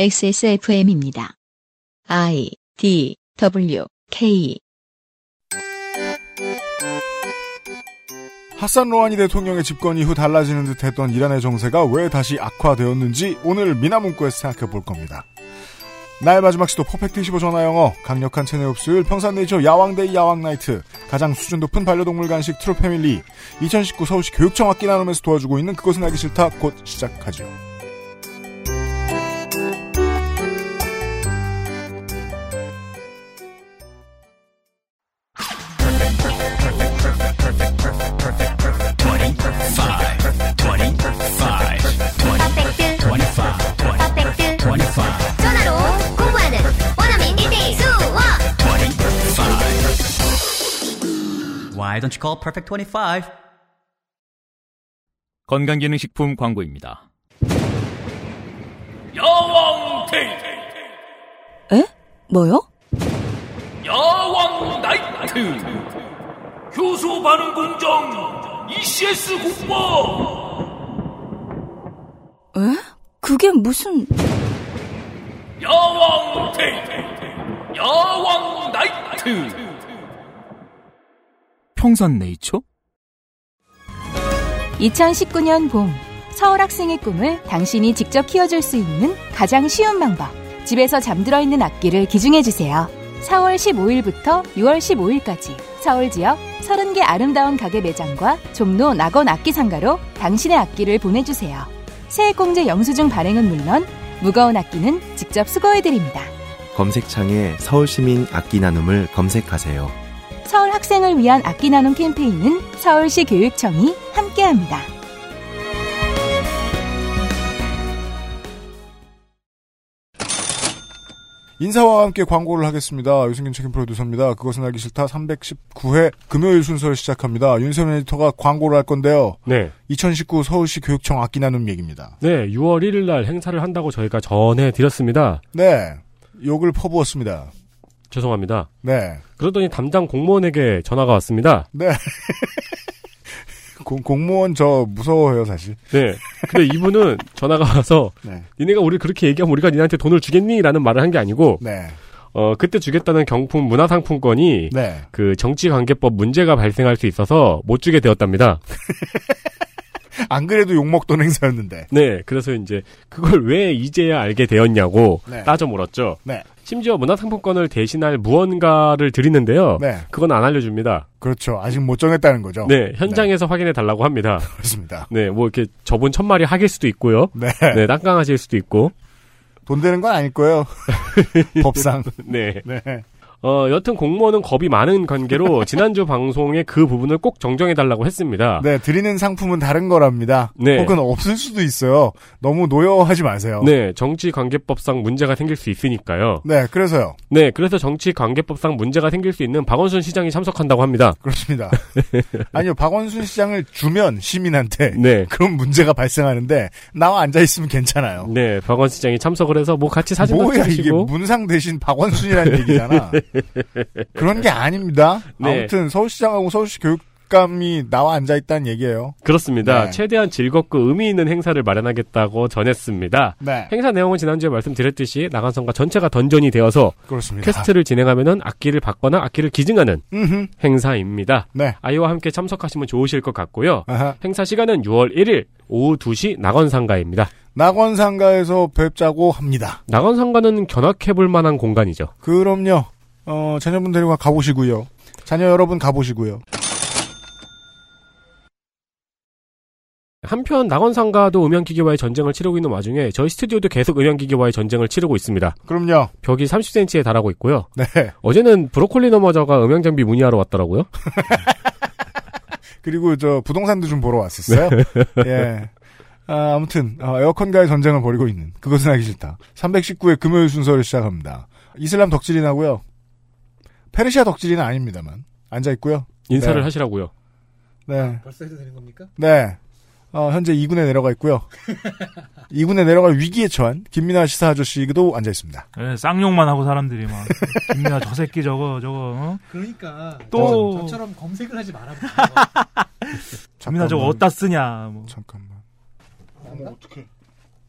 XSFM입니다. I D W K 하산 로하니 대통령의 집권 이후 달라지는 듯했던 이란의 정세가 왜 다시 악화되었는지 오늘 민하문구에서 생각해 볼 겁니다. 나의 마지막 시도 퍼펙트 25 전화 영어, 강력한 체내 흡수율, 평산네이처 야왕데이 야왕나이트, 가장 수준 높은 반려동물 간식 트루패밀리, 2019 서울시 교육청 악기 나눔에서 도와주고 있는 그것은 알기 싫다 곧 시작하죠. Why don't you call Perfect 25? 건강기능식품 광고입니다. 야왕 데이 에? 뭐요? 야왕 나이트 효소 반응 공정 ECS 공모 에? 그게 무슨... 야왕 데이 야왕 나이트 평산 네이처? 2019년 봄 서울 학생의 꿈을 당신이 직접 키워줄 수 있는 가장 쉬운 방법 집에서 잠들어 있는 악기를 기증해 주세요 4월 15일부터 6월 15일까지 서울 지역 30개 아름다운 가게 매장과 종로 낙원 악기 상가로 당신의 악기를 보내주세요 세액공제 영수증 발행은 물론 무거운 악기는 직접 수거해 드립니다 검색창에 서울시민 악기 나눔을 검색하세요. 서울 학생을 위한 악기 나눔 캠페인은 서울시 교육청이 함께합니다. 인사와 함께 광고를 하겠습니다. 유승균 책임 프로듀서입니다. 그것은 알기 싫다 319회 금요일 순서를 시작합니다. 윤세민 에디터가 광고를 할 건데요. 네. 2019 서울시 교육청 악기 나눔 얘기입니다. 네, 6월 1일 날 행사를 한다고 저희가 전해드렸습니다. 네. 욕을 퍼부었습니다. 죄송합니다. 네. 그러더니 담당 공무원에게 전화가 왔습니다. 네. 공, 공무원 저 무서워요, 사실. 네. 근데 이분은 전화가 와서 네. 니네가 우리 그렇게 얘기하면 우리가 니네한테 돈을 주겠니? 라는 말을 한 게 아니고 네. 어, 그때 주겠다는 경품 문화상품권이 네. 그 정치관계법 문제가 발생할 수 있어서 못 주게 되었답니다. 안 그래도 욕먹던 행사였는데. 네. 그래서 이제 그걸 왜 이제야 알게 되었냐고 네. 따져 물었죠. 네. 심지어 문화상품권을 대신할 무언가를 드리는데요. 네. 그건 안 알려줍니다. 그렇죠. 아직 못 정했다는 거죠. 네, 현장에서 확인해 달라고 합니다. 그렇습니다. 네, 뭐 이렇게 저분 천마리 하길 수도 있고요. 네. 네, 땅강하실 수도 있고. 돈 되는 건 아닐 거예요. 법상. 네. 네. 어, 여튼 공무원은 겁이 많은 관계로 지난주 방송에 그 부분을 꼭 정정해 달라고 했습니다. 네, 드리는 상품은 다른 거랍니다. 네. 혹은 없을 수도 있어요. 너무 노여워하지 마세요. 네, 정치 관계법상 문제가 생길 수 있으니까요. 네, 그래서요. 네, 그래서 정치 관계법상 문제가 생길 수 있는 박원순 시장이 참석한다고 합니다. 그렇습니다. 아니요, 박원순 시장을 주면 시민한테 네. 그런 문제가 발생하는데 나와 앉아 있으면 괜찮아요. 네, 박원 시장이 참석을 해서 뭐 같이 사진도 뭐야 이게 찍으시고. 문상 대신 박원순이라는 얘기잖아. 그런 게 아닙니다. 네. 아무튼 서울시장하고 서울시 교육 감이 나와 앉아 있다는 얘기예요. 그렇습니다. 네. 최대한 즐겁고 의미 있는 행사를 마련하겠다고 전했습니다. 네, 행사 내용은 지난주에 말씀드렸듯이 낙원상가 전체가 dungeon이 되어서 그렇습니다. quest를 진행하면은 악기를 받거나 악기를 기증하는 음흠. 행사입니다. 네. 아이와 함께 참석하시면 좋으실 것 같고요. 아하. 행사 시간은 6월 1일 오후 2시 낙원상가입니다. 낙원상가에서 뵙자고 합니다. 낙원상가는 견학해볼 만한 공간이죠. 그럼요. 어, 자녀분 데리고 가보시고요. 자녀 여러분 가보시고요. 한편 낙원상가도 음향기계와의 전쟁을 치르고 있는 와중에 저희 스튜디오도 계속 음향기계와의 전쟁을 치르고 있습니다. 그럼요. 벽이 30cm에 달하고 있고요. 네. 어제는 브로콜리 너머저가 음향장비 문의하러 왔더라고요. 그리고 저 부동산도 좀 보러 왔었어요. 예. 아, 아무튼 어, 에어컨과의 전쟁을 벌이고 있는 그것은 하기 싫다. 319회 금요일 순서를 시작합니다. 이슬람 덕질이 나고요. 페르시아 덕질이는 아닙니다만 앉아 있고요. 인사를 네. 하시라고요. 네. 벌써 해도 되는 겁니까? 네. 어, 현재 2군에 내려가 있고요. 2군에 내려갈 위기에 처한 김민아 시사 아저씨도 앉아 있습니다. 예, 쌍욕만 하고 사람들이 막 김민아 저 새끼 저거 저거 어? 그러니까 또- 저 처럼 검색을 하지 말아보세요. 김민아 저거 어디다 쓰냐 뭐. 잠깐만. 어머 어떡해.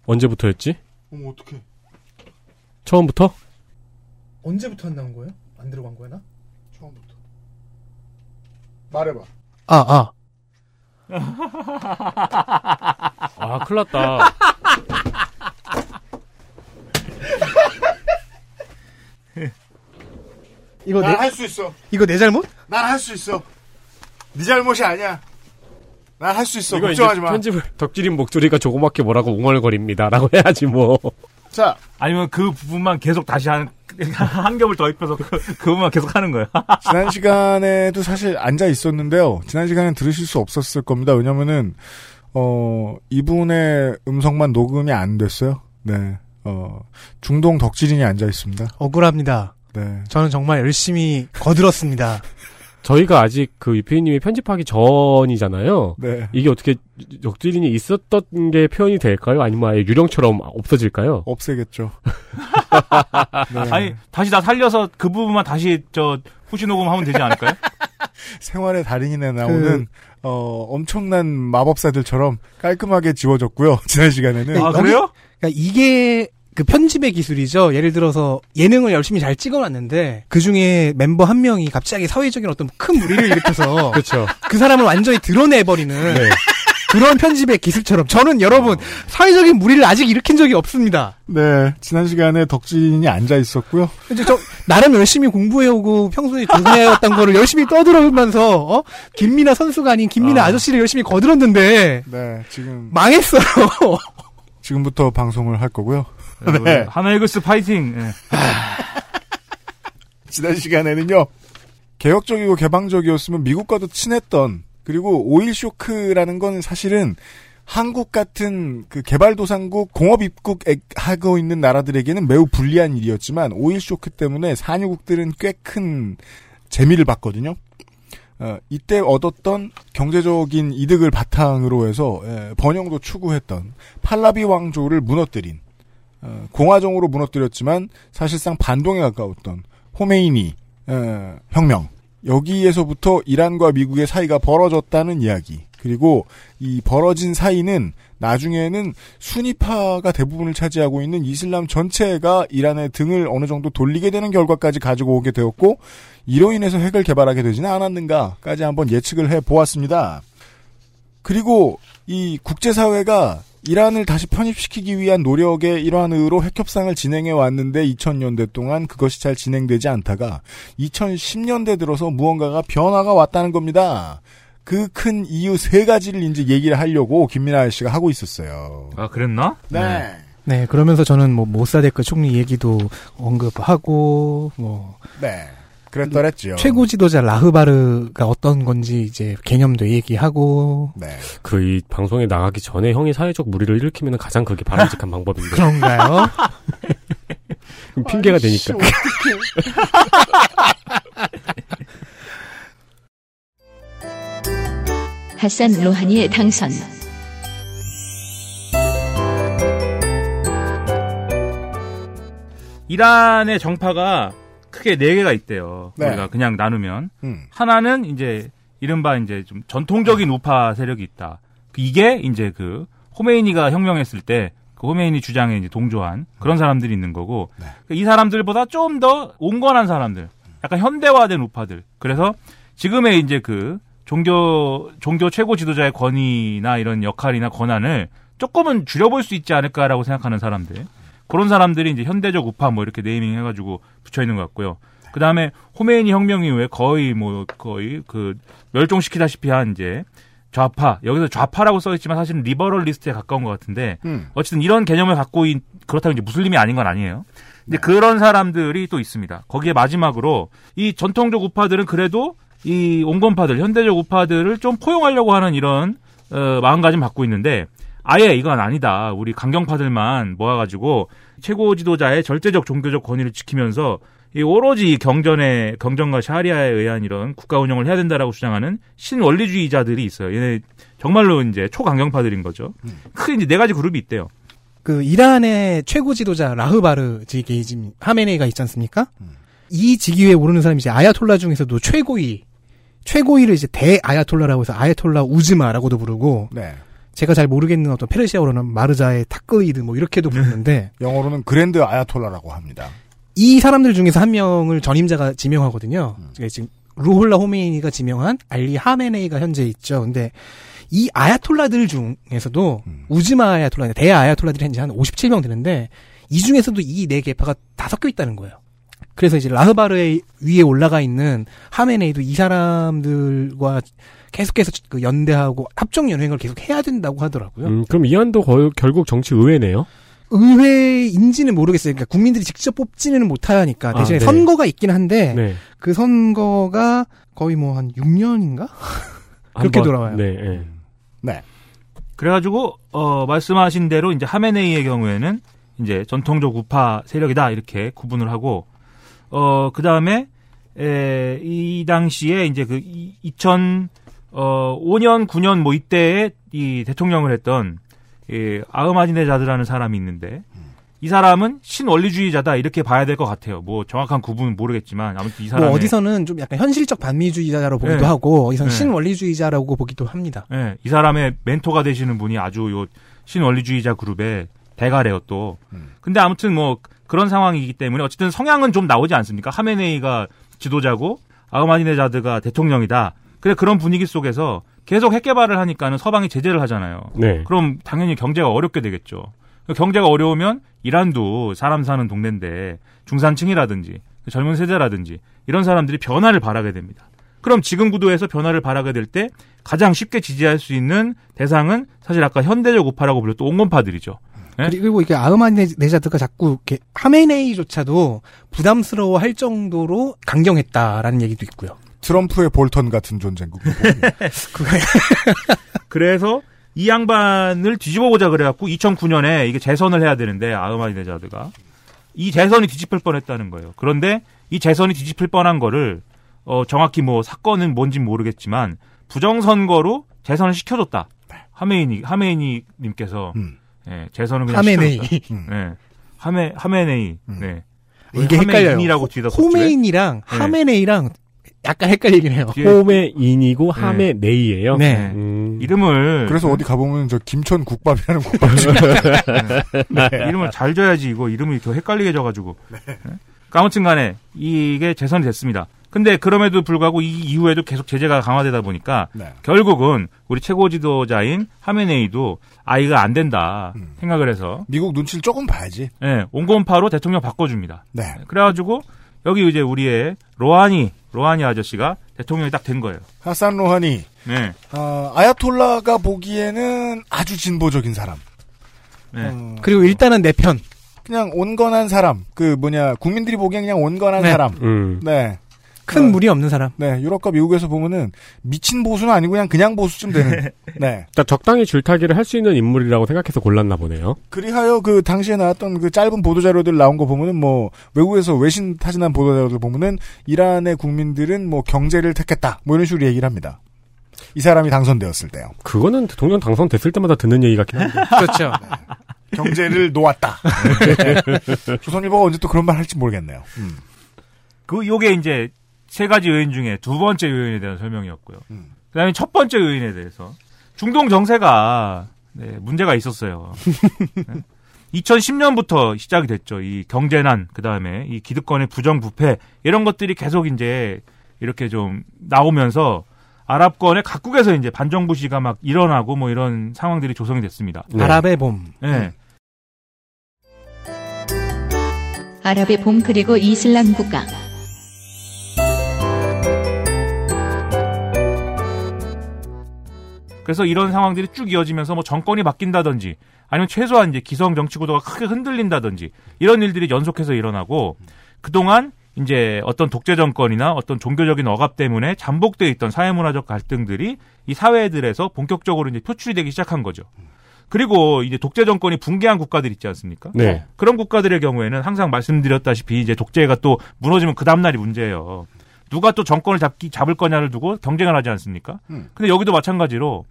언제부터였지? 어머 어떡해. 처음부터? 언제부터 안 나온 거예요? 안 들어간 거야 나? 처음부터. 말해봐. 아 아. 아, 큰일 났다. 이거 내 난할수 있어. 이거 내 잘못? 난 할 수 있어. 네 잘못이 아니야. 난 할 수 있어. 이거 이제 걱정하지 마. 편집을 덕질인 목소리가 조그맣게 뭐라고 웅얼거립니다라고 해야지 뭐. 자, 아니면 그 부분만 계속 다시 한, 한 겹을 더 입혀서 그, 그 부분만 계속 하는 거야. 지난 시간에도 사실 앉아 있었는데요. 지난 시간엔 들으실 수 없었을 겁니다. 왜냐면은, 어, 이분의 음성만 녹음이 안 됐어요. 네. 어, 중동 덕질인이 앉아 있습니다. 억울합니다. 네. 저는 정말 열심히 거들었습니다. 저희가 아직 그 유피님이 편집하기 전이잖아요. 네. 이게 어떻게 덕질인이 있었던 게 표현이 될까요? 아니면 아예 유령처럼 없어질까요? 없애겠죠. 네. 아니, 다시 다 살려서 그 부분만 다시 저 후시 녹음하면 되지 않을까요? 생활의 달인이네 나오는, 어, 엄청난 마법사들처럼 깔끔하게 지워졌고요. 지난 시간에는. 아, 그래요? 그러니까 이게 그 편집의 기술이죠. 예를 들어서 예능을 열심히 잘 찍어놨는데 그 중에 멤버 한 명이 갑자기 사회적인 어떤 큰 무리를 일으켜서 그렇죠. 그 사람을 완전히 드러내버리는 네. 그런 편집의 기술처럼 저는 여러분 사회적인 무리를 아직 일으킨 적이 없습니다. 네. 지난 시간에 덕질인이 앉아 있었고요. 이제 저 나름 열심히 공부해오고 평소에 조사해왔던 거를 열심히 떠들어면서 어? 김민아 선수가 아닌 김민아 아. 저씨를 열심히 거들었는데 네. 지금, 망했어요. 지금부터 방송을 할 거고요. 네. 하나이글스 파이팅. 예. 지난 시간에는요. 개혁적이고 개방적이었으면 미국과도 친했던 그리고 오일 쇼크라는 건 사실은 한국 같은 그 개발도상국 공업 입국 하고 있는 나라들에게는 매우 불리한 일이었지만 오일 쇼크 때문에 산유국들은 꽤 큰 재미를 봤거든요. 어, 이때 얻었던 경제적인 이득을 바탕으로 해서 예, 번영도 추구했던 팔라비 왕조를 무너뜨린 어, 공화정으로 무너뜨렸지만 사실상 반동에 가까웠던 호메이니 어, 혁명 여기에서부터 이란과 미국의 사이가 벌어졌다는 이야기 그리고 이 벌어진 사이는 나중에는 순위파가 대부분을 차지하고 있는 이슬람 전체가 이란의 등을 어느 정도 돌리게 되는 결과까지 가지고 오게 되었고 이로 인해서 핵을 개발하게 되지는 않았는가까지 한번 예측을 해 보았습니다. 그리고 이 국제사회가 이란을 다시 편입시키기 위한 노력의 일환으로 핵협상을 진행해 왔는데 2000년대 동안 그것이 잘 진행되지 않다가 2010년대 들어서 무언가가 변화가 왔다는 겁니다. 그 큰 이유 세 가지를 이제 얘기를 하려고 김민아 씨가 하고 있었어요. 아, 그랬나? 네. 네, 그러면서 저는 뭐 모사데크 총리 얘기도 언급하고 뭐 네. 그랬더랬죠. 최고 지도자 라흐바르가 어떤 건지 이제 개념도 얘기하고 네. 그 이 방송에 나가기 전에 형이 사회적 무리를 일으키면 가장 그게 바람직한 방법인데. 그런가요? 핑계가 되니까. 핫산 로하니의 당선. 이란의 정파가 크게 네 개가 있대요. 네. 우리가 그냥 나누면 음. 하나는 이제 이른바 이제 좀 전통적인 우파 세력이 있다. 이게 이제 그 호메이니가 혁명했을 때 그 호메이니 주장에 이제 동조한 그런 사람들이 있는 거고 네. 이 사람들보다 좀 더 온건한 사람들, 약간 현대화된 우파들. 그래서 지금의 이제 그 종교 종교 최고 지도자의 권위나 이런 역할이나 권한을 조금은 줄여볼 수 있지 않을까라고 생각하는 사람들. 그런 사람들이 이제 현대적 우파 뭐 이렇게 네이밍 해가지고 붙여 있는 것 같고요. 그 다음에 호메이니 혁명 이후에 거의 뭐 거의 그 멸종시키다시피 한 이제 좌파 여기서 좌파라고 써있지만 사실은 liberalist에 가까운 것 같은데 음. 어쨌든 이런 개념을 갖고 있, 그렇다고 이제 무슬림이 아닌 건 아니에요. 이제 그런 사람들이 또 있습니다. 거기에 마지막으로 이 전통적 우파들은 그래도 이 온건파들 현대적 우파들을 좀 포용하려고 하는 이런 어, 마음가짐 갖고 있는데 아예 이건 아니다. 우리 강경파들만 모아가지고 최고 지도자의 절대적 종교적 권위를 지키면서 이 오로지 경전의 경전과 샤리아에 의한 이런 국가 운영을 해야 된다라고 주장하는 신원리주의자들이 있어요. 얘네 정말로 이제 초강경파들인 거죠. 크게 이제 네 가지 그룹이 있대요. 그 이란의 최고 지도자 라흐바르 직에 있는 하메네이가 있지 않습니까? 이 직위에 오르는 사람이 이제 아야톨라 중에서도 최고위 최고위를 이제 대 아야톨라라고 해서 아야톨라 우즈마라고도 부르고 네. 제가 잘 모르겠는 어떤 페르시아어로는 마르자에 타클리드 뭐 이렇게도 부르는데 영어로는 Grand Ayatollah라고 합니다. 이 사람들 중에서 한 명을 전임자가 지명하거든요. 그러니까 지금 루홀라 호메이니가 지명한 알리 하메네이가 현재 있죠. 근데 이 아야톨라들 중에서도 우즈마 아야톨라, 대 아야톨라들이 현재 한 57명 되는데 이 중에서도 이네 계파가 다 섞여 있다는 거예요. 그래서 이제 라흐바르의 위에 올라가 있는 하메네이도 이 사람들과 계속해서 그 연대하고 합종 연횡을 계속 해야 된다고 하더라고요. 음, 그럼 이안도 거- 결국 정치 의회네요. 의회인지는 모르겠어요. 그러니까 국민들이 직접 뽑지는 못하니까 대신에 아, 네. 선거가 있긴 한데 네. 그 선거가 거의 뭐 한 6년인가? 그렇게 한번- 돌아와요. 네, 예. 네. 그래가지고 어 말씀하신 대로 이제 하메네이의 경우에는 이제 전통적 우파 세력이다 이렇게 구분을 하고 어 그 다음에 에, 이 당시에 이제 그 2000, 어, 5년, 9년 뭐 이때에 이 대통령을 했던 이 아흐마디네자드라는 사람이 있는데 이 사람은 신원리주의자다 이렇게 봐야 될 것 같아요. 뭐 정확한 구분은 모르겠지만 아무튼 이 사람 뭐 어디서는 좀 약간 현실적 반미주의자로 보기도 네. 하고 어디서는 네. 신원리주의자라고 보기도 합니다. 예, 이 사람의 멘토가 되시는 분이 아주 요 신원리주의자 그룹의 대가래요 또. 근데 아무튼 뭐 그런 상황이기 때문에 어쨌든 성향은 좀 나오지 않습니까? 하메네이가 지도자고 아흐마디네자드가 대통령이다. 그래 그런 분위기 속에서 계속 핵 개발을 하니까는 서방이 제재를 하잖아요. 네. 그럼 당연히 경제가 어렵게 되겠죠. 경제가 어려우면 이란도 사람 사는 동네인데 중산층이라든지 젊은 세대라든지 이런 사람들이 변화를 바라게 됩니다. 그럼 지금 구도에서 변화를 바라게 될 때 가장 쉽게 지지할 수 있는 대상은 사실 아까 현대적 우파라고 불렸던 온건파들이죠. 예? 그리고 이게 아흐마디네자드가 자꾸 이렇게 하메네이조차도 부담스러워할 정도로 강경했다라는 얘기도 있고요. 트럼프의 볼턴 같은 존재인 거고. 그래서 이 양반을 뒤집어 보자 그래갖고 2009년에 이게 재선을 해야 되는데 아흐마디네자드가 이 재선이 뒤집힐 뻔했다는 거예요. 그런데 이 재선이 뒤집힐 뻔한 거를 어 정확히 뭐 사건은 뭔지 모르겠지만 부정선거로 재선을 시켜줬다. 하메이니 하메이니 님께서 예, 재선을 그냥 하메네이. 시켜줬다. 예. 하메 하메네이. 네. 이게 헷갈려요. 호메인이랑 네. 하메네이랑 약간 헷갈리긴 해요. 뒤에- 호메인이고 하메네이예요. 네. 음. 이름을 그래서 어디 가보면 저 김천 국밥이라는 국밥집. 네. 이름을 잘 줘야지 이거 이름이 더 헷갈리게 져가지고. 네. 그러니까 아무튼 간에 이게 재선이 됐습니다. 근데 그럼에도 불구하고 이 이후에도 계속 제재가 강화되다 보니까 네. 결국은 우리 최고 지도자인 하메네이도 아이가 안 된다 생각을 해서 미국 눈치를 조금 봐야지. 예, 온건파로 대통령 바꿔줍니다. 네. 그래가지고 여기 이제 우리의 로하니 로하니 아저씨가 대통령이 딱 된 거예요. 하산 로하니. 네. 아, 아야톨라가 보기에는 아주 진보적인 사람. 네. 어, 그리고 일단은 내 편. 그냥 온건한 사람. 그 뭐냐 국민들이 보기엔 그냥 온건한 네. 사람. 음. 네. 큰 무리 없는 사람. 네, 유럽과 미국에서 보면은 미친 보수는 아니고 그냥 그냥 보수쯤 되는. 네. 딱 적당히 줄타기를 할 수 있는 인물이라고 생각해서 골랐나 보네요. 그리하여 그 당시에 나왔던 그 짧은 보도 자료들 나온 거 보면은 뭐 외국에서 외신 타진한 보도 자료들 보면은 이란의 국민들은 뭐 경제를 택했다. 뭐 이런 식으로 얘기를 합니다. 이 사람이 당선되었을 때요. 그거는 대통령 당선됐을 때마다 듣는 얘기 같긴 한데. 그렇죠. 경제를 놓았다. 조선일보가 언제 또 그런 말 할지 모르겠네요. 음. 그 요게 이제 세 가지 요인 중에 두 번째 요인에 대한 설명이었고요. 음. 그다음에 첫 번째 요인에 대해서 중동 정세가 네, 문제가 있었어요. 2010년부터 시작이 됐죠. 이 경제난, 그 다음에 이 기득권의 부정부패 이런 것들이 계속 이제 이렇게 좀 나오면서 아랍권의 각국에서 이제 반정부 시가 막 일어나고 뭐 이런 상황들이 조성이 됐습니다. 네. 아랍의 봄. 네. 아랍의 봄 그리고 이슬람 국가. 그래서 이런 상황들이 쭉 이어지면서 뭐 정권이 바뀐다든지 아니면 최소한 이제 기성 정치 구도가 크게 흔들린다든지 이런 일들이 연속해서 일어나고 그동안 이제 어떤 독재 정권이나 어떤 종교적인 억압 때문에 잠복되어 있던 사회문화적 갈등들이 이 사회들에서 본격적으로 이제 표출이 되기 시작한 거죠. 그리고 이제 독재 정권이 붕괴한 국가들 있지 않습니까? 네. 그런 국가들의 경우에는 항상 말씀드렸다시피 이제 독재가 또 무너지면 그 다음날이 문제예요. 누가 또 정권을 잡기, 잡을 거냐를 두고 경쟁을 하지 않습니까? 음. 근데 여기도 마찬가지로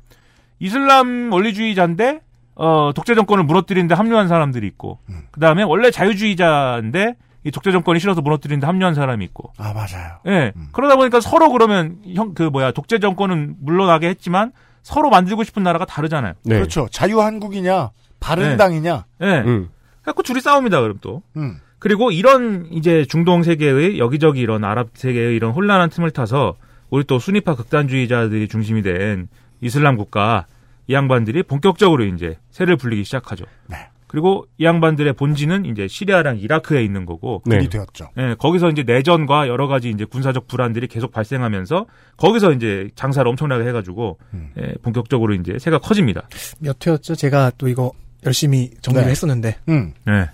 이슬람 원리주의자인데 어, 독재 정권을 무너뜨리는데 합류한 사람들이 있고 그 다음에 원래 자유주의자인데 이 독재 정권이 싫어서 무너뜨리는데 합류한 사람이 있고 아 맞아요. 예. 그러다 보니까 서로 그러면 형 그 뭐야 독재 정권은 물러나게 했지만 서로 만들고 싶은 나라가 다르잖아요. 그렇죠. 자유한국이냐, 바른당이냐. 예. 네. 그래갖고 둘이 싸웁니다, 그럼 또. 음. 그리고 이런 이제 중동 세계의 여기저기 이런 아랍 세계의 이런 혼란한 틈을 타서 우리 또 순위파 극단주의자들이 중심이 된 이슬람 국가 이 양반들이 본격적으로 이제 세를 불리기 시작하죠. 네. 그리고 이 양반들의 본지는 이제 시리아랑 이라크에 있는 거고. 네. 그리 되었죠. 예, 거기서 이제 내전과 여러 가지 이제 군사적 불안들이 계속 발생하면서 거기서 이제 장사를 엄청나게 해가지고 음. 예, 본격적으로 이제 세가 커집니다. 몇 회였죠? 제가 또 이거 열심히 정리를 네. 했었는데. 음. 네.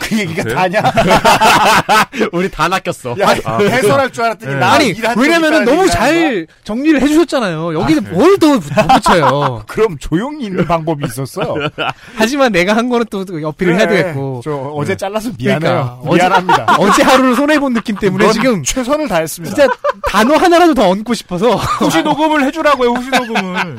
그 얘기가 그래요? 다냐? 우리 다 낚였어. 야, 해설할 줄 알았더니 나 아니 왜냐면은 너무 잘 정리를 해주셨잖아요. 여기는 아, 뭘더 붙여요. 그럼 조용히 있는 방법이 있었어요. 하지만 내가 한 거는 또 어필을 해야 그래, 되겠고. 저 어제 잘라서 미안해요. 그러니까 어제- 미안합니다. 어제 하루를 손해 본 느낌 때문에 넌 지금 최선을 다했습니다. 진짜 단어 하나라도 더 얹고 싶어서 후시 녹음을 해주라고요, 후시 녹음을.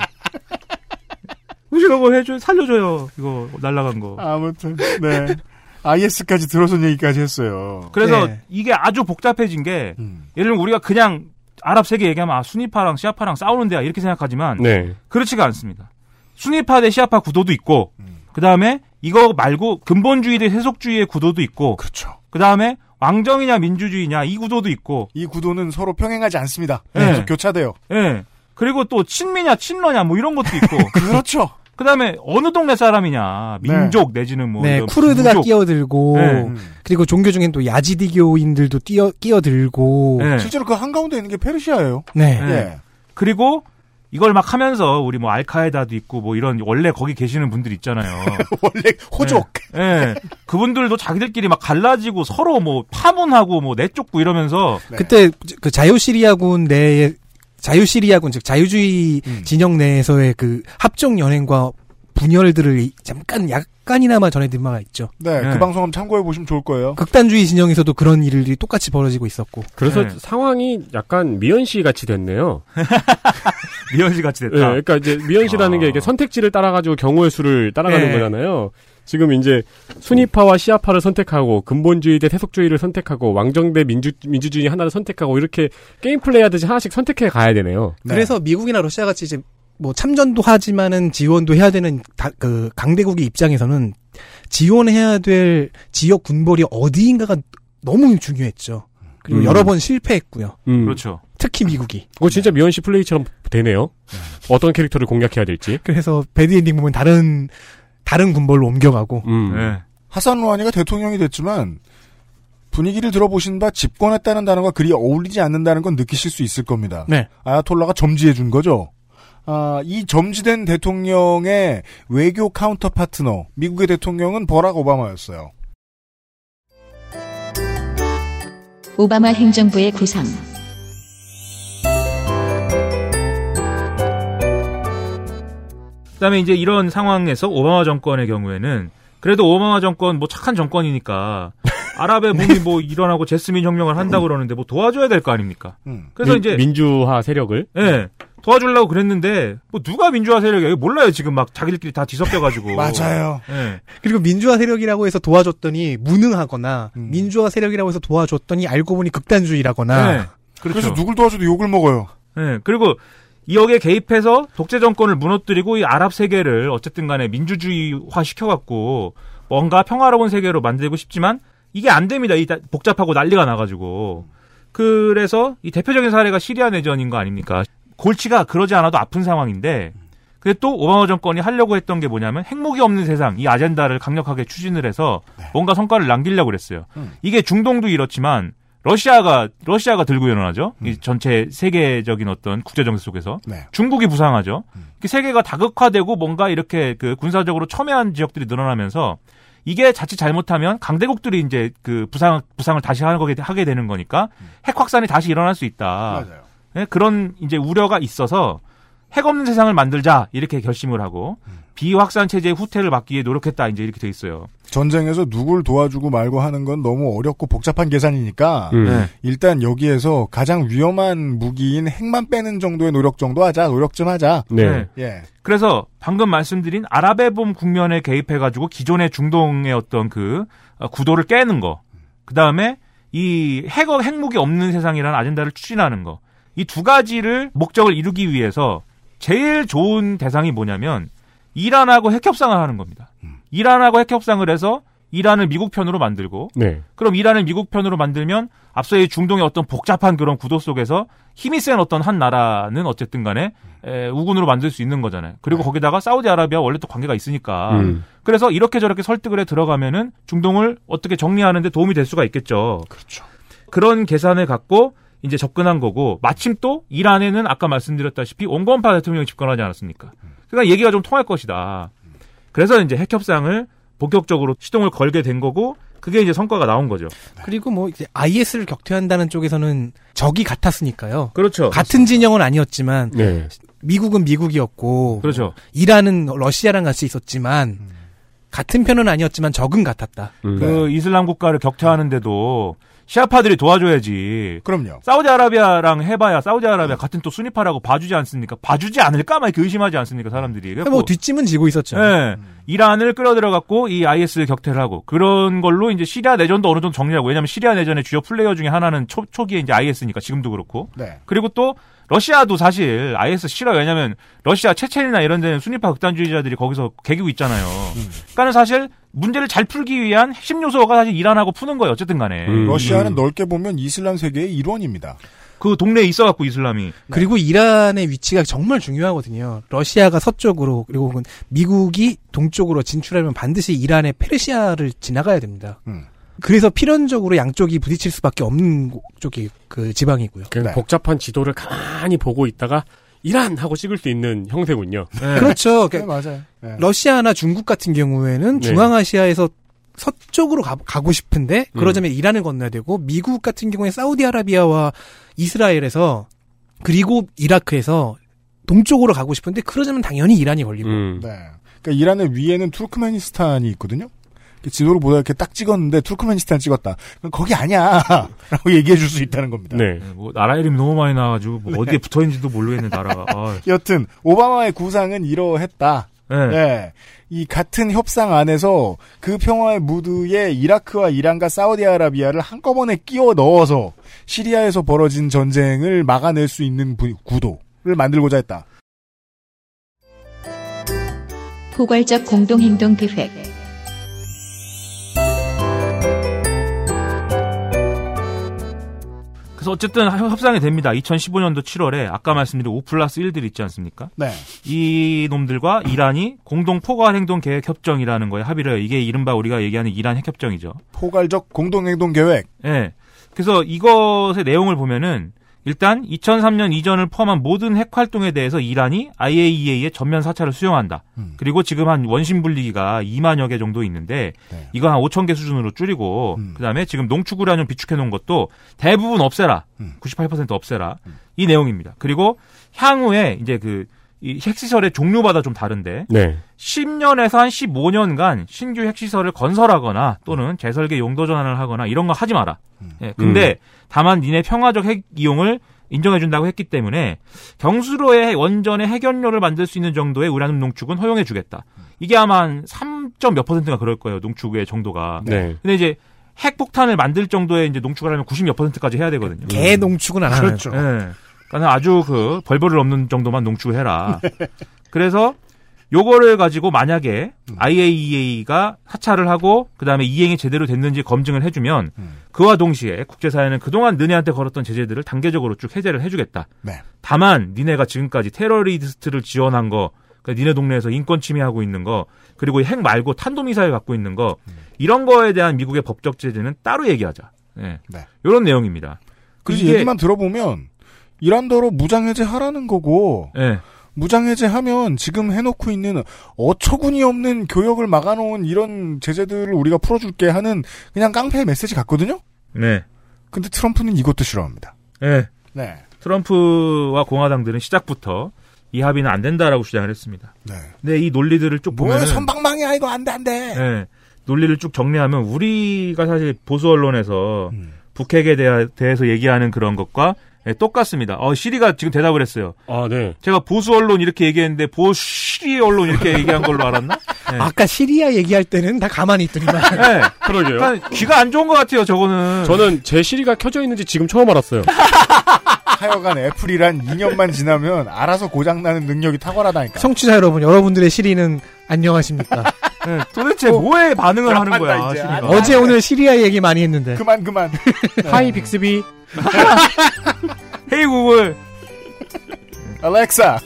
후시 녹음 해줘, 살려줘요. 이거 날라간 거. 아무튼 네. IS까지 들어선 얘기까지 했어요. 그래서 네. 이게 아주 복잡해진 게 음. 예를 들면 우리가 그냥 아랍 세계 얘기하면 아, 순위파랑 시아파랑 싸우는 데야 이렇게 생각하지만 네. 그렇지가 않습니다. 순위파 대 시아파 구도도 있고 음. 그 다음에 이거 말고 근본주의 대 세속주의의 구도도 있고 그렇죠. 그 다음에 왕정이냐 민주주의냐 이 구도도 있고 이 구도는 서로 평행하지 않습니다. 네. 계속 교차돼요. 예. 그리고 또 친미냐 친러냐 뭐 이런 것도 있고 그렇죠. 그다음에 어느 동네 사람이냐 민족 내지는 뭐 네, 쿠르드가 부족. 끼어들고 네. 그리고 종교 중엔 또 야지디교인들도 끼어 끼어들고 네. 실제로 그 한가운데 있는 게 페르시아예요. 네. 예. 그리고 이걸 막 하면서 우리 뭐 알카에다도 있고 뭐 이런 원래 거기 계시는 분들 있잖아요. 원래 호족. 예. 예. 그분들도 자기들끼리 막 갈라지고 서로 뭐 파문하고 뭐 내쫓고 이러면서 그때 그 자유시리아군 내에 자유시리아군 즉 자유주의 음. 진영 내에서의 그 합종 연행과 분열들을 잠깐 약간이나마 전해드린 바가 있죠. 네, 그 방송 한번 참고해 보시면 좋을 거예요. 극단주의 진영에서도 그런 일들이 똑같이 벌어지고 있었고. 그래서 네. 상황이 약간 미연씨 같이 됐네요. 미연씨 같이 됐다. 네, 그러니까 이제 미연씨라는 게 이게 선택지를 따라가지고 경우의 수를 따라가는 네. 거잖아요. 지금 이제 순위파와 시아파를 선택하고 근본주의 대 세속주의를 선택하고 왕정 대 민주 민주주의 하나를 선택하고 이렇게 게임 플레이 하듯이 하나씩 선택해 가야 되네요. 그래서 미국이나 러시아 같이 이제 뭐 참전도 하지만은 지원도 해야 되는 다, 그 강대국의 입장에서는 지원해야 될 지역 군벌이 어디인가가 너무 중요했죠. 그리고 음. 여러 번 실패했고요. 음. 그렇죠. 특히 미국이. 그거 진짜 미연 씨 플레이처럼 되네요. 어떤 캐릭터를 공략해야 될지. 그래서 bad ending 보면 다른 다른 군벌로 옮겨가고. 음. 네. 하산 로하니가 대통령이 됐지만 분위기를 들어보신 바 집권했다는 단어가 그리 어울리지 않는다는 건 느끼실 수 있을 겁니다. 네. 아야톨라가 점지해 준 거죠. 아, 이 점지된 대통령의 외교 counter partner 미국의 대통령은 버락 오바마였어요. 오바마 행정부의 구상. 그다음에 이제 이런 상황에서 오바마 정권의 경우에는 그래도 오바마 정권 뭐 착한 정권이니까 아랍의 붐이 뭐 일어나고 제스민 혁명을 한다 고 그러는데 뭐 도와줘야 될 거 아닙니까? 그래서 민- 이제 민주화 세력을 예. 도와주려고 그랬는데 뭐 누가 민주화 세력이야? 몰라요 지금 막 자기들끼리 다 뒤섞여가지고. 맞아요. 예. 그리고 민주화 세력이라고 해서 도와줬더니 무능하거나 음. 민주화 세력이라고 해서 도와줬더니 알고 보니 극단주의라거나 네. 그렇죠. 그래서 누굴 도와줘도 욕을 먹어요. 예. 그리고 이 역에 개입해서 독재 정권을 무너뜨리고 이 아랍 세계를 어쨌든 간에 민주주의화 시켜갖고 뭔가 평화로운 세계로 만들고 싶지만 이게 안 됩니다. 이 다- 복잡하고 난리가 나가지고. 그래서 이 대표적인 사례가 시리아 내전인 거 아닙니까? 골치가 그러지 않아도 아픈 상황인데 근데 또 오바마 정권이 하려고 했던 게 뭐냐면 핵무기 없는 세상 이 아젠다를 강력하게 추진을 해서 뭔가 성과를 남기려고 그랬어요. 이게 중동도 이렇지만 러시아가 러시아가 들고 일어나죠. 이 전체 세계적인 어떤 국제 정세 속에서 네. 중국이 부상하죠. 그 세계가 다극화되고 뭔가 이렇게 그 군사적으로 첨예한 지역들이 늘어나면서 이게 자칫 잘못하면 강대국들이 이제 그 부상 부상을 다시 하는 거게 하게 되는 거니까 핵 확산이 다시 일어날 수 있다. 맞아요. 네, 그런 이제 우려가 있어서 핵 없는 세상을 만들자 이렇게 결심을 하고 비확산 체제의 후퇴를 막기 위해 노력했다 이제 이렇게 돼 있어요. 전쟁에서 누굴 도와주고 말고 하는 건 너무 어렵고 복잡한 계산이니까 음. 네. 일단 여기에서 가장 위험한 무기인 핵만 빼는 정도의 노력 정도 하자. 노력 좀 하자. 네. 예. 그래서 방금 말씀드린 아랍의 봄 국면에 개입해 가지고 기존의 중동의 어떤 그 어, 구도를 깨는 거, 그 다음에 이 핵, 핵무기 없는 세상이라는 아젠다를 추진하는 거, 이 두 가지를 목적을 이루기 위해서 제일 좋은 대상이 뭐냐면 이란하고 핵협상을 하는 겁니다. 이란하고 핵협상을 해서 이란을 미국 편으로 만들고 네. 그럼 이란을 미국 편으로 만들면 앞서의 중동의 어떤 복잡한 그런 구도 속에서 힘이 센 어떤 한 나라는 어쨌든 간에 에, 우군으로 만들 수 있는 거잖아요. 그리고 거기다가 사우디아라비아 원래 또 관계가 있으니까 음. 그래서 이렇게 저렇게 설득을 해 들어가면은 중동을 어떻게 정리하는데 도움이 될 수가 있겠죠. 그렇죠. 그런 계산을 갖고 이제 접근한 거고 마침 또 이란에는 아까 말씀드렸다시피 온건파 대통령이 집권하지 않았습니까? 그러니까 얘기가 좀 통할 것이다. 그래서 이제 핵 협상을 본격적으로 시동을 걸게 된 거고 그게 이제 성과가 나온 거죠. 그리고 뭐 이제 IS를 격퇴한다는 쪽에서는 적이 같았으니까요. 그렇죠. 같은 진영은 아니었지만 네. 미국은 미국이었고 그렇죠. 이란은 러시아랑 같이 있었지만 같은 편은 아니었지만 적은 같았다. 음. 그 이슬람 국가를 격퇴하는데도 시아파들이 도와줘야지. 그럼요. 사우디아라비아랑 해봐야 사우디아라비아 같은 또 순위파라고 봐주지 않습니까? 봐주지 않을까? 막 이렇게 의심하지 않습니까? 사람들이. 뭐 뒷짐은 지고 있었죠. 예. 이란을 끌어들여갖고 이 IS 격퇴를 하고 그런 걸로 이제 시리아 내전도 어느 정도 정리하고 왜냐하면 시리아 내전의 주요 플레이어 중에 하나는 초, 초기에 이제 IS니까 지금도 그렇고 네. 그리고 또 러시아도 사실 IS 싫어요. 왜냐하면 러시아 체첸이나 이런 데는 순위파 극단주의자들이 거기서 개기고 있잖아요. 그러니까는 사실 문제를 잘 풀기 위한 핵심 요소가 사실 이란하고 푸는 거예요. 어쨌든 간에. 음. 러시아는 넓게 보면 이슬람 세계의 일원입니다. 그 동네에 있어갖고 이슬람이. 그리고 이란의 위치가 정말 중요하거든요. 러시아가 서쪽으로 그리고 혹은 미국이 동쪽으로 진출하면 반드시 이란의 페르시아를 지나가야 됩니다. 음. 그래서 필연적으로 양쪽이 부딪힐 수밖에 없는 곳- 쪽이 그 지방이고요. 네. 복잡한 지도를 가만히 보고 있다가 이란 하고 찍을 수 있는 형태군요. 그렇죠. 네, 그러니까 맞아요. 네. 러시아나 중국 같은 경우에는 네. 중앙아시아에서 서쪽으로 가, 고 싶은데 그러자면 이란을 건너야 되고 미국 같은 경우에 사우디아라비아와 이스라엘에서 그리고 이라크에서 동쪽으로 가고 싶은데 그러자면 당연히 이란이 걸리고 음. 네. 그러니까 이란의 위에는 투르크메니스탄이 있거든요. 지도를 보다 이렇게 딱 찍었는데 투르크메니스탄 찍었다. 그럼 거기 아니야. 라고 얘기해 줄 수 있다는 겁니다. 네. 네, 뭐 나라 이름이 너무 많이 나와가지고 뭐 어디에 붙어 있는지도 모르겠는 나라가. 아, 여튼 오바마의 구상은 이러했다. 네. 네. 이 같은 협상 안에서 그 평화의 무드에 이라크와 이란과 사우디아라비아를 한꺼번에 끼워 넣어서 시리아에서 벌어진 전쟁을 막아낼 수 있는 부- 구도를 만들고자 했다. 포괄적 공동행동 계획. 그래서 어쨌든 협상이 됩니다. 2015년도 7월에 아까 말씀드린 5 플러스 1들 있지 않습니까? 네. 이 놈들과 이란이 공동 포괄 행동 계획 협정이라는 거에 합의를 해요. 이게 이른바 우리가 얘기하는 이란 핵 협정이죠. 포괄적 공동 행동 계획. 예. 그래서 이것의 내용을 보면은 일단 2003년 이전을 포함한 모든 핵 활동에 대해서 이란이 IAEA의 전면 사찰을 수용한다. 음. 그리고 지금 한 원심 분리기가 2만여 개 정도 있는데 네. 이거 한 5천 개 수준으로 줄이고 음. 그다음에 지금 농축 우라늄 비축해 놓은 것도 대부분 없애라. 음. 98% 없애라. 이 내용입니다. 그리고 향후에 이제 그 이 핵시설의 종류마다 좀 다른데 네. 10년에서 한 15년간 신규 핵시설을 건설하거나 또는 재설계 용도 전환을 하거나 이런 거 하지 마라. 예, 근데 다만 니네 평화적 핵 이용을 인정해준다고 했기 때문에 경수로의 원전의 핵연료를 만들 수 있는 정도의 우라늄 농축은 허용해주겠다. 이게 아마 한 3. 몇 퍼센트가 그럴 거예요. 농축의 정도가. 네. 근데 이제 핵폭탄을 만들 정도의 이제 농축을 하면 90몇 퍼센트까지 해야 되거든요. 개 농축은 안 하는 그렇죠. 예. 그러니까 아주 그 벌벌을 없는 정도만 농축을 해라. 그래서 요거를 가지고 만약에 IAEA가 사찰을 하고 그다음에 이행이 제대로 됐는지 검증을 해주면 음. 그와 동시에 국제사회는 그동안 너네한테 걸었던 제재들을 단계적으로 쭉 해제를 해주겠다. 네. 다만 니네가 지금까지 테러리스트를 지원한 거, 그러니까 니네 동네에서 인권 침해하고 있는 거, 그리고 핵 말고 탄도미사일 갖고 있는 거 이런 거에 대한 미국의 법적 제재는 따로 얘기하자. 예. 네. 이런 내용입니다. 그래서 얘기만 들어보면 이란더러 무장해제 하라는 거고 예. 무장해제 하면 지금 해놓고 있는 어처구니 없는 교역을 막아놓은 이런 제재들을 우리가 풀어줄게 하는 그냥 깡패 메시지 같거든요? 네. 근데 트럼프는 이것도 싫어합니다. 예. 네. 트럼프와 공화당들은 시작부터 이 합의는 안 된다라고 주장을 했습니다. 네. 근데 이 논리들을 쭉 뭐야, 보면은 선방망이야, 이거 안 돼, 안 돼! 예, 논리를 쭉 정리하면 우리가 사실 보수 언론에서 음. 북핵에 대하, 대해서 얘기하는 그런 것과 예, 똑같습니다. 어, 시리가 지금 대답을 했어요. 아, 네. 제가 보수 언론 이렇게 얘기했는데 보시리 언론 이렇게 얘기한 걸로 알았나? 예. 아까 시리아 얘기할 때는 다 가만히 있더니만 예. 그러게요. 그러니까 귀가 안 좋은 것 같아요. 저거는. 저는 제 시리가 켜져 있는지 지금 처음 알았어요. 하여간 애플이란 2년만 지나면 알아서 고장나는 능력이 탁월하다니까. 청취자 여러분, 여러분들의 시리는 안녕하십니까? 네, 도대체 뭐에 반응을 하는 거야? 이제. 시리가. 어제 오늘 시리아 얘기 많이 했는데. 그만 그만. Hi 빅스비. Hey 구글. 알렉사.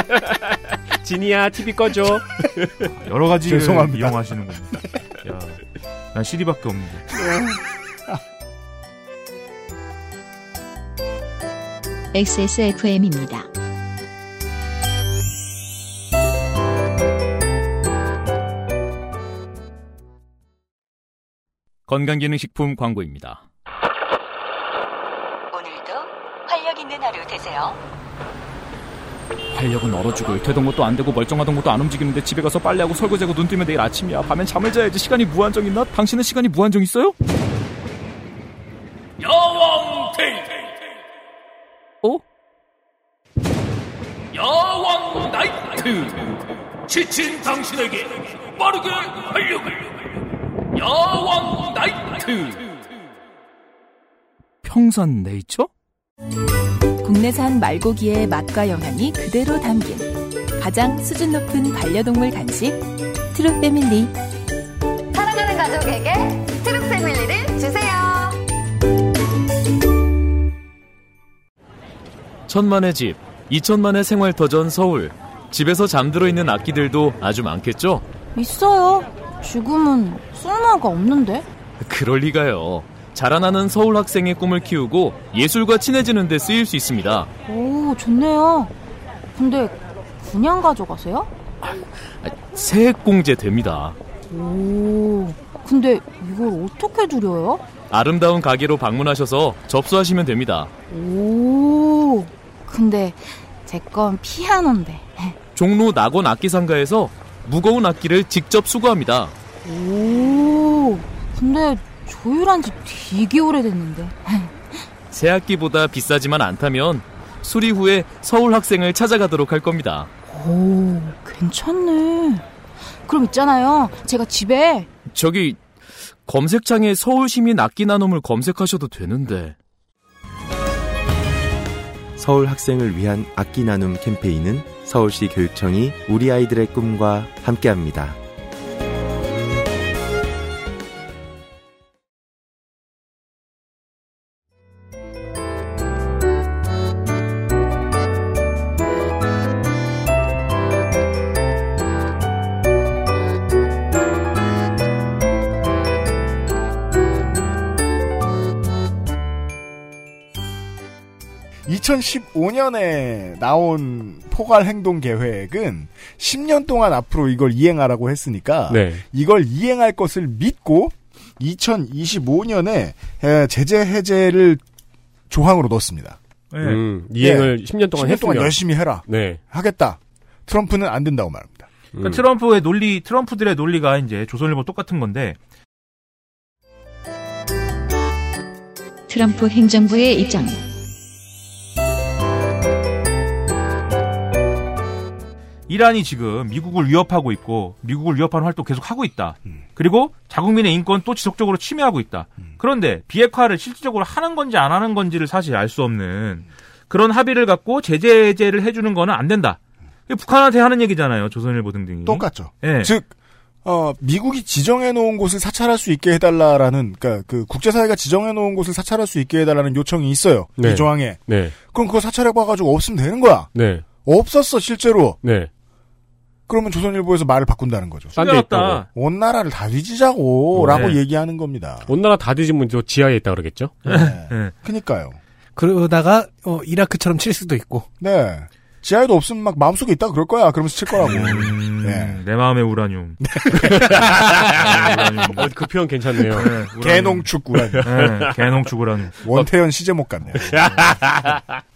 지니야 TV 꺼줘. 여러 가지를 죄송합니다. 이용하시는 겁니다. 야, 난 시리밖에 없는데. XSFM입니다. 건강기능식품 광고입니다. 오늘도 활력 있는 하루 되세요. 활력은 얼어 죽을 되던 것도 안 되고 멀쩡하던 것도 안 움직이는데 집에 가서 빨래하고 설거지하고 눈 뜨면 내일 아침이야. 밤엔 잠을 자야지 시간이 무한정 있나? 당신은 시간이 무한정 있어요? 야왕 데이 어? 야왕 나이트 지친 당신에게 빠르게 활력을 야왕 나이트 평산 네이처? 국내산 말고기의 맛과 영양이 그대로 담긴 가장 수준 높은 반려동물 간식 트루 패밀리. 사랑하는 가족에게 트루 패밀리를 주세요. 천만의 집, 이천만의 생활터전 서울. 집에서 잠들어 있는 악기들도 아주 많겠죠? 있어요. 지금은 쓸모가 없는데. 그럴 리가요. 자라나는 서울 학생의 꿈을 키우고 예술과 친해지는 데 쓰일 수 있습니다. 오, 좋네요. 근데 그냥 가져가세요? 세액공제 됩니다. 오, 근데 이걸 어떻게 드려요? 아름다운 가게로 방문하셔서 접수하시면 됩니다. 오, 근데 제 건 피아노인데. 종로 낙원 악기상가에서 무거운 악기를 직접 수거합니다. 오, 근데 조율한 지 되게 오래됐는데. 새 악기보다 비싸지만 않다면 수리 후에 서울 학생을 찾아가도록 할 겁니다. 오, 괜찮네. 그럼 있잖아요. 제가 집에 저기 검색창에 서울시민 악기 나눔을 검색하셔도 되는데 서울 학생을 위한 악기 나눔 캠페인은 서울시 교육청이 우리 아이들의 꿈과 함께합니다. 2015년에 나온 포괄 행동 계획은 10년 동안 앞으로 이걸 이행하라고 했으니까 네. 이걸 이행할 것을 믿고 2025년에 제재 해제를 조항으로 넣었습니다. 음, 이행을 10년 동안 10년 동안 했으면. 열심히 해라. 네. 하겠다. 트럼프는 안 된다고 말합니다. 그러니까 트럼프의 논리, 트럼프들의 논리가 이제 조선일보 똑같은 건데 트럼프 행정부의 입장. 이란이 지금 미국을 위협하고 있고 미국을 위협하는 활동 계속 하고 있다. 그리고 자국민의 인권 또 지속적으로 침해하고 있다. 그런데 비핵화를 실질적으로 하는 건지 안 하는 건지를 사실 알 수 없는 그런 합의를 갖고 제재 해제를 해주는 거는 안 된다. 북한한테 하는 얘기잖아요. 조선일보 등등이. 똑같죠. 예. 즉, 어, 미국이 지정해 놓은 곳을 사찰할 수 있게 해달라라는, 그니까, 그, 국제사회가 지정해 놓은 곳을 사찰할 수 있게 해달라는 요청이 있어요. 네. 이 조항에. 네. 그럼 그거 사찰해 봐가지고 없으면 되는 거야. 네. 없었어, 실제로. 네. 그러면 조선일보에서 말을 바꾼다는 거죠. 딴데. 온 나라를 다 뒤지자고, 네. 라고 얘기하는 겁니다. 온 나라 다 뒤지면 저 지하에 있다 그러겠죠? 네. 그니까요. 그러다가 어, 이라크처럼 칠 수도 있고. 네. 지하에도 없으면 막 마음속에 있다 그럴 거야. 그러면서 칠 거라고. 네. 내 마음의 우라늄. 어, 그 표현 괜찮네요. 개농축 우라늄. 네, 개농축 우라늄. 원태현 시제목 같네요.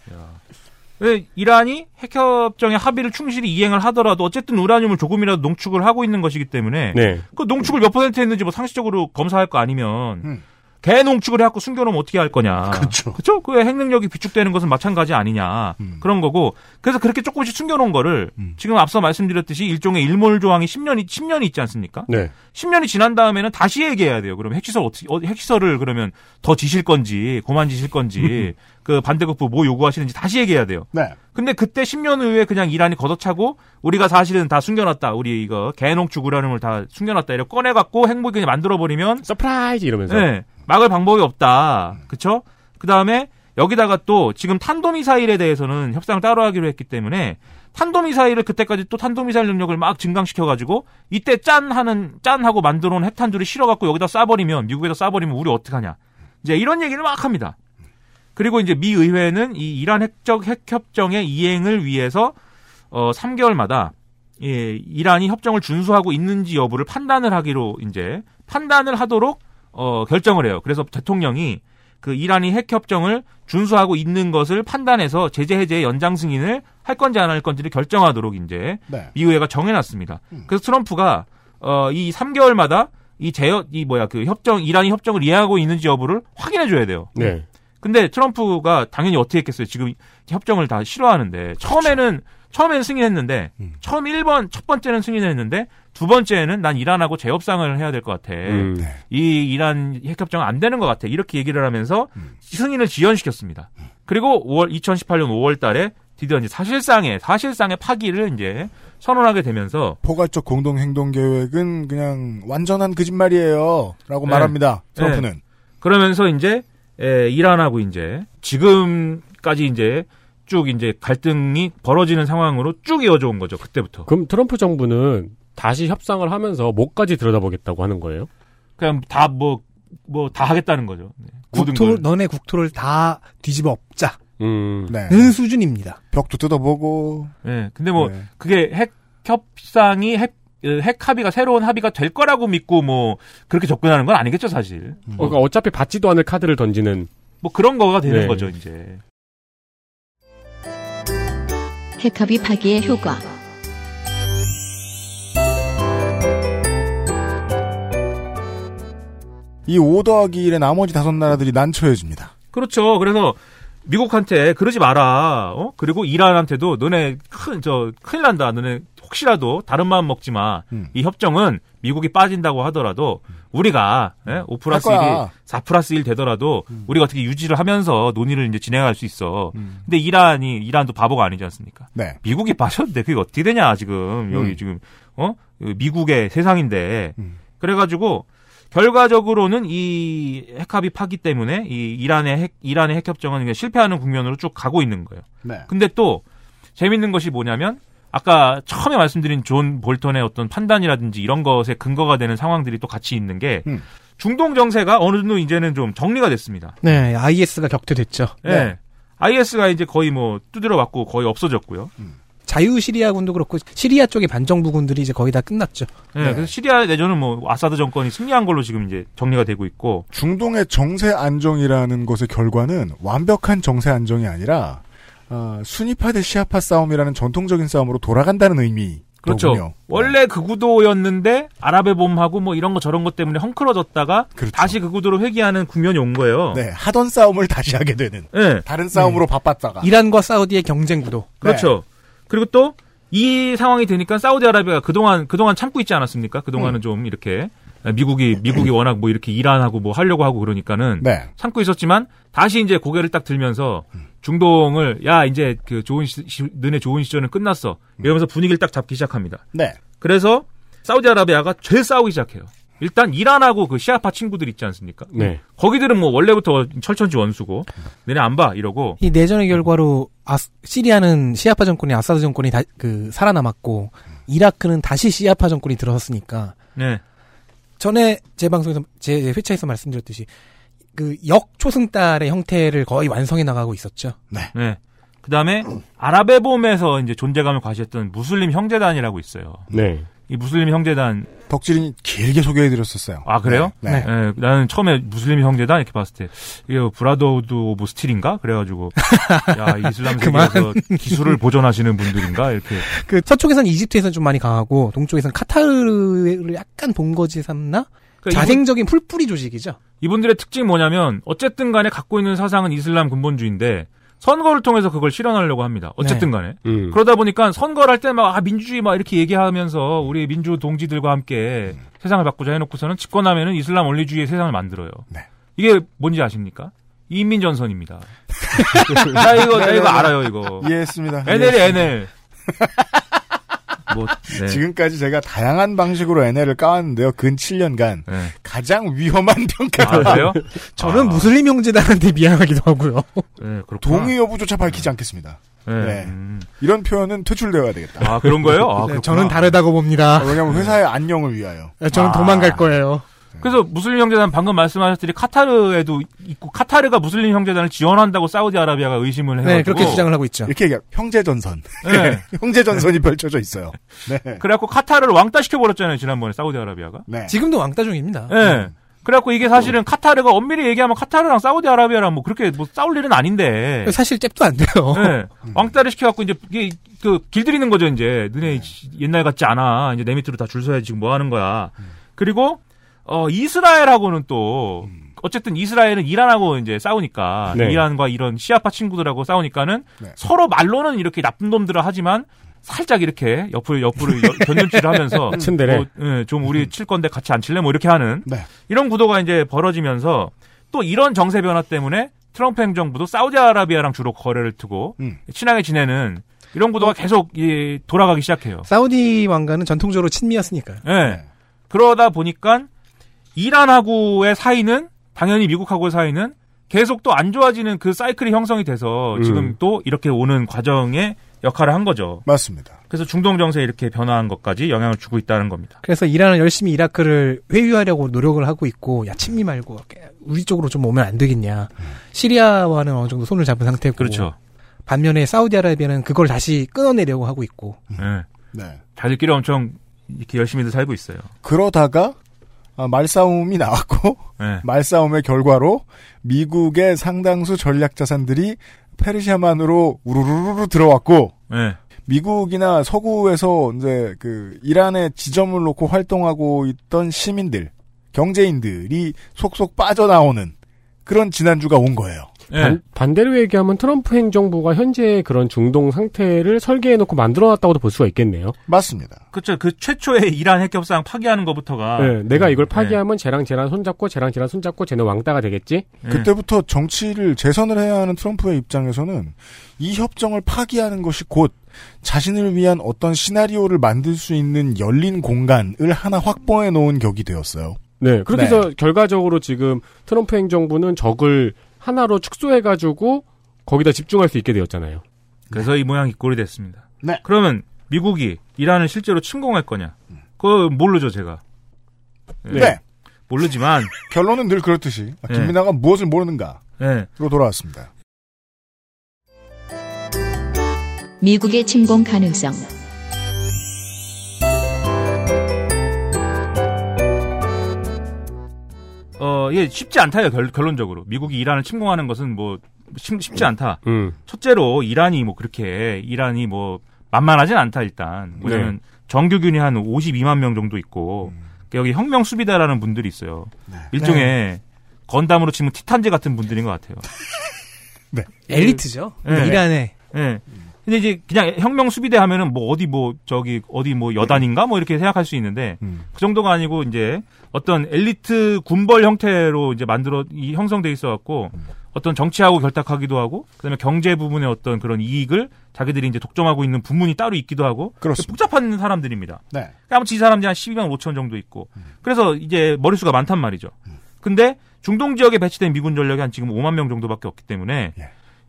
왜 이란이 핵협정의 합의를 충실히 이행을 하더라도 어쨌든 우라늄을 조금이라도 농축을 하고 있는 것이기 때문에 네. 그 농축을 몇 퍼센트 했는지 뭐 상식적으로 검사할 거 아니면 음. 개 농축을 해갖고 숨겨놓으면 어떻게 할 거냐. 그렇죠. 그렇죠. 그 핵능력이 비축되는 것은 마찬가지 아니냐. 그런 거고. 그래서 그렇게 조금씩 숨겨놓은 거를 지금 앞서 말씀드렸듯이 일종의 일몰 조항이 10년이 10년이 있지 않습니까? 네. 10년이 지난 다음에는 다시 얘기해야 돼요. 그러면 핵시설 어떻게 어, 핵시설을 그러면 더 지실 건지 고만 지실 건지 그 반대급부 뭐 요구하시는지 다시 얘기해야 돼요. 네. 근데 그때 10년 후에 그냥 이란이 걷어차고 우리가 사실은 다 숨겨놨다. 우리 이거 고농축 우라늄을 다 숨겨놨다. 이렇게 꺼내갖고 핵무기 만들어버리면 surprise 이러면서 네, 막을 방법이 없다. 그쵸? 그 다음에 여기다가 또 지금 탄도미사일에 대해서는 협상을 따로 하기로 했기 때문에 탄도미사일을 그때까지 또 탄도미사일 능력을 막 증강시켜가지고 이때 짠 하는, 짠 하고 만들어 놓은 핵탄두를 실어갖고 여기다 쏴버리면, 미국에다 쏴버리면 우리 어떡하냐. 이제 이런 얘기를 막 합니다. 그리고 이제 미 의회는 이 이란 핵적 핵협정의 이행을 위해서 어 3개월마다 예, 이란이 협정을 준수하고 있는지 여부를 판단을 하기로 이제 판단을 하도록 어 결정을 해요. 그래서 대통령이 그 이란이 핵 협정을 준수하고 있는 것을 판단해서 제재 해제 연장 승인을 할 건지 안 할 건지를 결정하도록 이제 네. 미 의회가 정해놨습니다. 그래서 트럼프가 어 이 3개월마다 이 제어 이 뭐야 그 협정 이란이 협정을 이해하고 있는지 여부를 확인해 줘야 돼요. 네. 근데 트럼프가 당연히 어떻게 했겠어요? 지금 협정을 다 싫어하는데 처음에는 처음에는 승인했는데 처음 1번 첫 번째는 승인했는데 두 번째는 난 이란하고 재협상을 해야 될 것 같아. 음. 네. 이 이란 핵협정 안 되는 것 같아. 이렇게 얘기를 하면서 승인을 지연시켰습니다. 그리고 5월 2018년 5월 달에 드디어 이제 사실상의 사실상의 파기를 이제 선언하게 되면서 포괄적 공동 행동 계획은 그냥 완전한 거짓말이에요라고 네. 말합니다. 트럼프는 네. 그러면서 이제 에, 이란하고 이제 지금까지 이제 쭉 이제 갈등이 벌어지는 상황으로 쭉 이어져 온 거죠. 그때부터. 그럼 트럼프 정부는 다시 협상을 하면서 뭐까지 들여다보겠다고 하는 거예요? 그냥 다 뭐 뭐 다 하겠다는 거죠. 네. 국토 걸. 너네 국토를 다 뒤집어 엎자. 음. 네. 는 수준입니다. 벽도 뜯어보고 네. 근데 뭐 네. 그게 핵 협상이 핵, 어, 핵 합의가 새로운 합의가 될 거라고 믿고 뭐 그렇게 접근하는 건 아니겠죠, 사실. 어, 그러니까 어차피 받지도 않을 카드를 던지는 뭐 그런 거가 되는 네. 거죠, 이제. 핵합의 파기의 효과. 이5 더하기 1의 나머지 다섯 나라들이 난처해집니다. 그렇죠. 그래서 미국한테 그러지 마라. 어? 그리고 이란한테도 너네 큰, 저, 큰일 난다. 너네 혹시라도 다른 마음 먹지 마. 음. 이 협정은 미국이 빠진다고 하더라도 우리가 예? 5 플러스 할 1이 거야. 음. 4 플러스 1 되더라도 우리가 어떻게 유지를 하면서 논의를 이제 진행할 수 있어. 음. 근데 이란이, 이란도 바보가 아니지 않습니까? 네. 미국이 빠졌는데 그게 어떻게 되냐, 지금. 여기 음. 지금, 어? 미국의 세상인데. 음. 그래가지고, 결과적으로는 이 핵합의 파기 때문에 이 이란의 핵, 이란의 핵 협정은 그냥 실패하는 국면으로 쭉 가고 있는 거예요. 네. 근데 또, 재밌는 것이 뭐냐면, 아까 처음에 말씀드린 존 볼턴의 어떤 판단이라든지 이런 것에 근거가 되는 상황들이 또 같이 있는 게, 음. 중동 정세가 어느 정도 이제는 좀 정리가 됐습니다. 네, IS가 격퇴됐죠. 네. IS가 이제 거의 뭐 두드려 맞고 거의 없어졌고요. 자유 시리아군도 그렇고 시리아 쪽의 반정부군들이 이제 거의 다 끝났죠. 네, 그래서 시리아 내전은 뭐 아사드 정권이 승리한 걸로 지금 이제 정리가 되고 있고 중동의 정세 안정이라는 것의 결과는 완벽한 정세 안정이 아니라 어, 순위파 대 시아파 싸움이라는 전통적인 싸움으로 돌아간다는 의미. 그렇죠. 원래 그 구도였는데 아랍의 봄하고 뭐 이런 거 저런 것 때문에 헝클어졌다가 다시 그 구도로 회귀하는 국면이 온 거예요. 네, 하던 싸움을 다시 하게 되는. 네. 다른 싸움으로 바빴다가. 이란과 사우디의 경쟁 구도. 그렇죠. 그리고 또 이 상황이 되니까 사우디아라비아가 그동안 그동안 참고 있지 않았습니까? 그동안은 좀 이렇게 미국이 미국이 워낙 뭐 이렇게 이란하고 뭐 하려고 하고 그러니까는 네. 참고 있었지만 다시 이제 고개를 딱 들면서 중동을 야 이제 그 좋은 시, 시- 너네 좋은 시절은 끝났어 이러면서 분위기를 딱 잡기 시작합니다. 네. 그래서 사우디아라비아가 제일 싸우기 시작해요. 일단 이란하고 그 시아파 친구들 있지 않습니까? 네. 거기들은 뭐 원래부터 철천지 원수고 너네 안봐 이러고 이 내전의 결과로 아, 시리아는 시아파 정권이 아사드 정권이 다, 그 살아남았고 이라크는 다시 시아파 정권이 들어섰으니까 네. 전에 제 방송에서 제 회차에서 말씀드렸듯이 그 역초승달의 형태를 거의 완성해 나가고 있었죠. 네. 네. 그 다음에 아랍의 봄에서 이제 존재감을 과시했던 무슬림 형제단이라고 있어요. 네. 이 무슬림 형제단. 덕질이 길게 소개해드렸었어요. 아, 그래요? 네. 네. 나는 처음에 무슬림 형제단 이렇게 봤을 때, 이게 Brotherhood of Steel인가? 그래가지고, 야, 이슬람. 세계에서 기술을 보존하시는 분들인가? 이렇게. 그 서쪽에서는 이집트에서는 좀 많이 강하고 동쪽에서는 카타르를 약간 본거지 삼나? 그러니까 자생적인 풀뿌리 조직이죠. 이분들의 특징이 뭐냐면 어쨌든 간에 갖고 있는 사상은 이슬람 근본주의인데 선거를 통해서 그걸 실현하려고 합니다. 어쨌든 네. 간에. 음. 그러다 보니까 선거를 할 때 막 아, 민주주의 막 이렇게 얘기하면서 우리 민주 동지들과 함께 세상을 바꾸자 해놓고서는 집권하면은 이슬람 원리주의의 세상을 만들어요. 이게 뭔지 아십니까? 인민전선입니다. 나 이거 나 이거 알아요 이거. 이해했습니다. NL이 이해했습니다. NL. 뭐 네. 지금까지 제가 다양한 방식으로 NL을 까왔는데요. 근 7년간 네. 가장 위험한 평가. 아, 그래요? 저는 무슬림 형제단한테 미안하기도 하고요. 네. 동의 여부조차 밝히지 않겠습니다. 네. 네. 음. 이런 표현은 퇴출되어야 되겠다. 아 그런 거예요? 아, 네. 저는 다르다고 봅니다. 아, 왜냐하면 회사의 안녕을 위하여. 네, 저는 아. 도망갈 거예요. 그래서 무슬림 형제단 방금 말씀하셨듯이 카타르에도 있고 카타르가 무슬림 형제단을 지원한다고 사우디아라비아가 의심을 해가지고 네, 그렇게 주장을 하고 있죠. 이렇게 얘기해 형제 전선. 네. 형제 전선이 펼쳐져 있어요. 네. 그래갖고 카타르를 왕따 시켜 버렸잖아요 지난번에 사우디아라비아가. 네. 지금도 왕따 중입니다. 네. 그래갖고 이게 사실은 카타르가 엄밀히 얘기하면 카타르랑 사우디아라비아랑 뭐 그렇게 뭐 싸울 일은 아닌데. 사실 잽도 안 돼요. 네. 왕따를 시켜갖고 이제 이게 그 길들이는 거죠 이제. 너네 옛날 같지 않아. 이제 내 밑으로 다 줄 서야지 지금 뭐 하는 거야. 그리고 어 이스라엘하고는 또 어쨌든 이스라엘은 이란하고 이제 싸우니까 네. 이란과 이런 시아파 친구들하고 싸우니까는 네. 서로 말로는 이렇게 나쁜 놈들을 하지만 살짝 이렇게 옆으로 옆으로 견눈질을 하면서 츤데레. 뭐, 예, 좀 우리 칠 건데 같이 안 칠래 뭐 이렇게 하는 네. 이런 구도가 이제 벌어지면서 또 이런 정세 변화 때문에 트럼프 행정부도 사우디아라비아랑 주로 거래를 두고 음. 친하게 지내는 이런 구도가 계속 이, 돌아가기 시작해요. 사우디 왕가는 전통적으로 친미였으니까요. 예. 그러다 보니까 이란하고의 사이는 당연히 미국하고의 사이는 계속 또 안 좋아지는 그 사이클이 형성이 돼서 음. 지금 또 이렇게 오는 과정에 역할을 한 거죠. 맞습니다. 그래서 중동 정세에 이렇게 변화한 것까지 영향을 주고 있다는 겁니다. 그래서 이란은 열심히 이라크를 회유하려고 노력을 하고 있고, 야, 친미 말고, 우리 쪽으로 좀 오면 안 되겠냐. 시리아와는 어느 정도 손을 잡은 상태고. 그렇죠. 반면에 사우디아라비아는 그걸 다시 끊어내려고 하고 있고. 예. 네. 자기들끼리 엄청 이렇게 열심히들 살고 있어요. 그러다가 아, 말싸움이 나왔고 예. 말싸움의 결과로 미국의 상당수 전략 자산들이 페르시아만으로 우르르르 들어왔고 예. 미국이나 서구에서 이제 그 이란에 지점을 놓고 활동하고 있던 시민들, 경제인들이 속속 빠져나오는 그런 지난주가 온 거예요. 예. 반, 반대로 얘기하면 트럼프 행정부가 현재 그런 중동 상태를 설계해놓고 만들어놨다고도 볼 수가 있겠네요. 맞습니다. 그렇죠. 그 최초의 이란 핵 협상 파기하는 것부터가 네, 내가 이걸 파기하면 쟤랑 쟤랑 손잡고 쟤랑 쟤랑 손잡고 쟤네 왕따가 되겠지? 예. 그때부터 정치를 재선을 해야 하는 트럼프의 입장에서는 이 협정을 파기하는 것이 곧 자신을 위한 어떤 시나리오를 만들 수 있는 열린 공간을 하나 확보해 놓은 격이 되었어요. 네, 그렇게 해서 결과적으로 지금 트럼프 행정부는 적을 하나로 축소해가지고 거기다 집중할 수 있게 되었잖아요. 그래서 이 모양 이 꼴이 됐습니다. 네. 그러면 미국이 이란을 실제로 침공할 거냐? 그거 모르죠, 제가. 예. 네. 모르지만 결론은 늘 그렇듯이 아, 네. 김민아가 무엇을 모르는가? 예. 로 돌아왔습니다. 미국의 침공 가능성. 어, 예, 쉽지 않다요, 결, 결론적으로. 미국이 이란을 침공하는 것은 뭐, 쉽, 쉽지 않다. 음. 첫째로, 이란이 뭐, 그렇게, 이란이 뭐, 만만하진 않다, 일단. 뭐냐면, 정규군이 한 52만 명 정도 있고, 여기 혁명 수비대라는 분들이 있어요. 일종의, 건담으로 치면 티탄제 같은 분들인 것 같아요. 엘리트죠. 네. 이란에. 예. 근데 이제 그냥 혁명 수비대 하면은 뭐 어디 뭐 저기 어디 뭐 여단인가 뭐 이렇게 생각할 수 있는데 그 정도가 아니고 이제 어떤 엘리트 군벌 형태로 이제 만들어 이 형성돼 있어 갖고 어떤 정치하고 결탁하기도 하고 그다음에 경제 부분의 어떤 그런 이익을 자기들이 이제 독점하고 있는 부문이 따로 있기도 하고. 복잡한 사람들입니다. 네. 아무튼 이 사람들이 한 12만 5천 정도 있고 그래서 이제 머릿수가 많단 말이죠. 근데 중동 지역에 배치된 미군 전력이 한 지금 5만 명 정도밖에 없기 때문에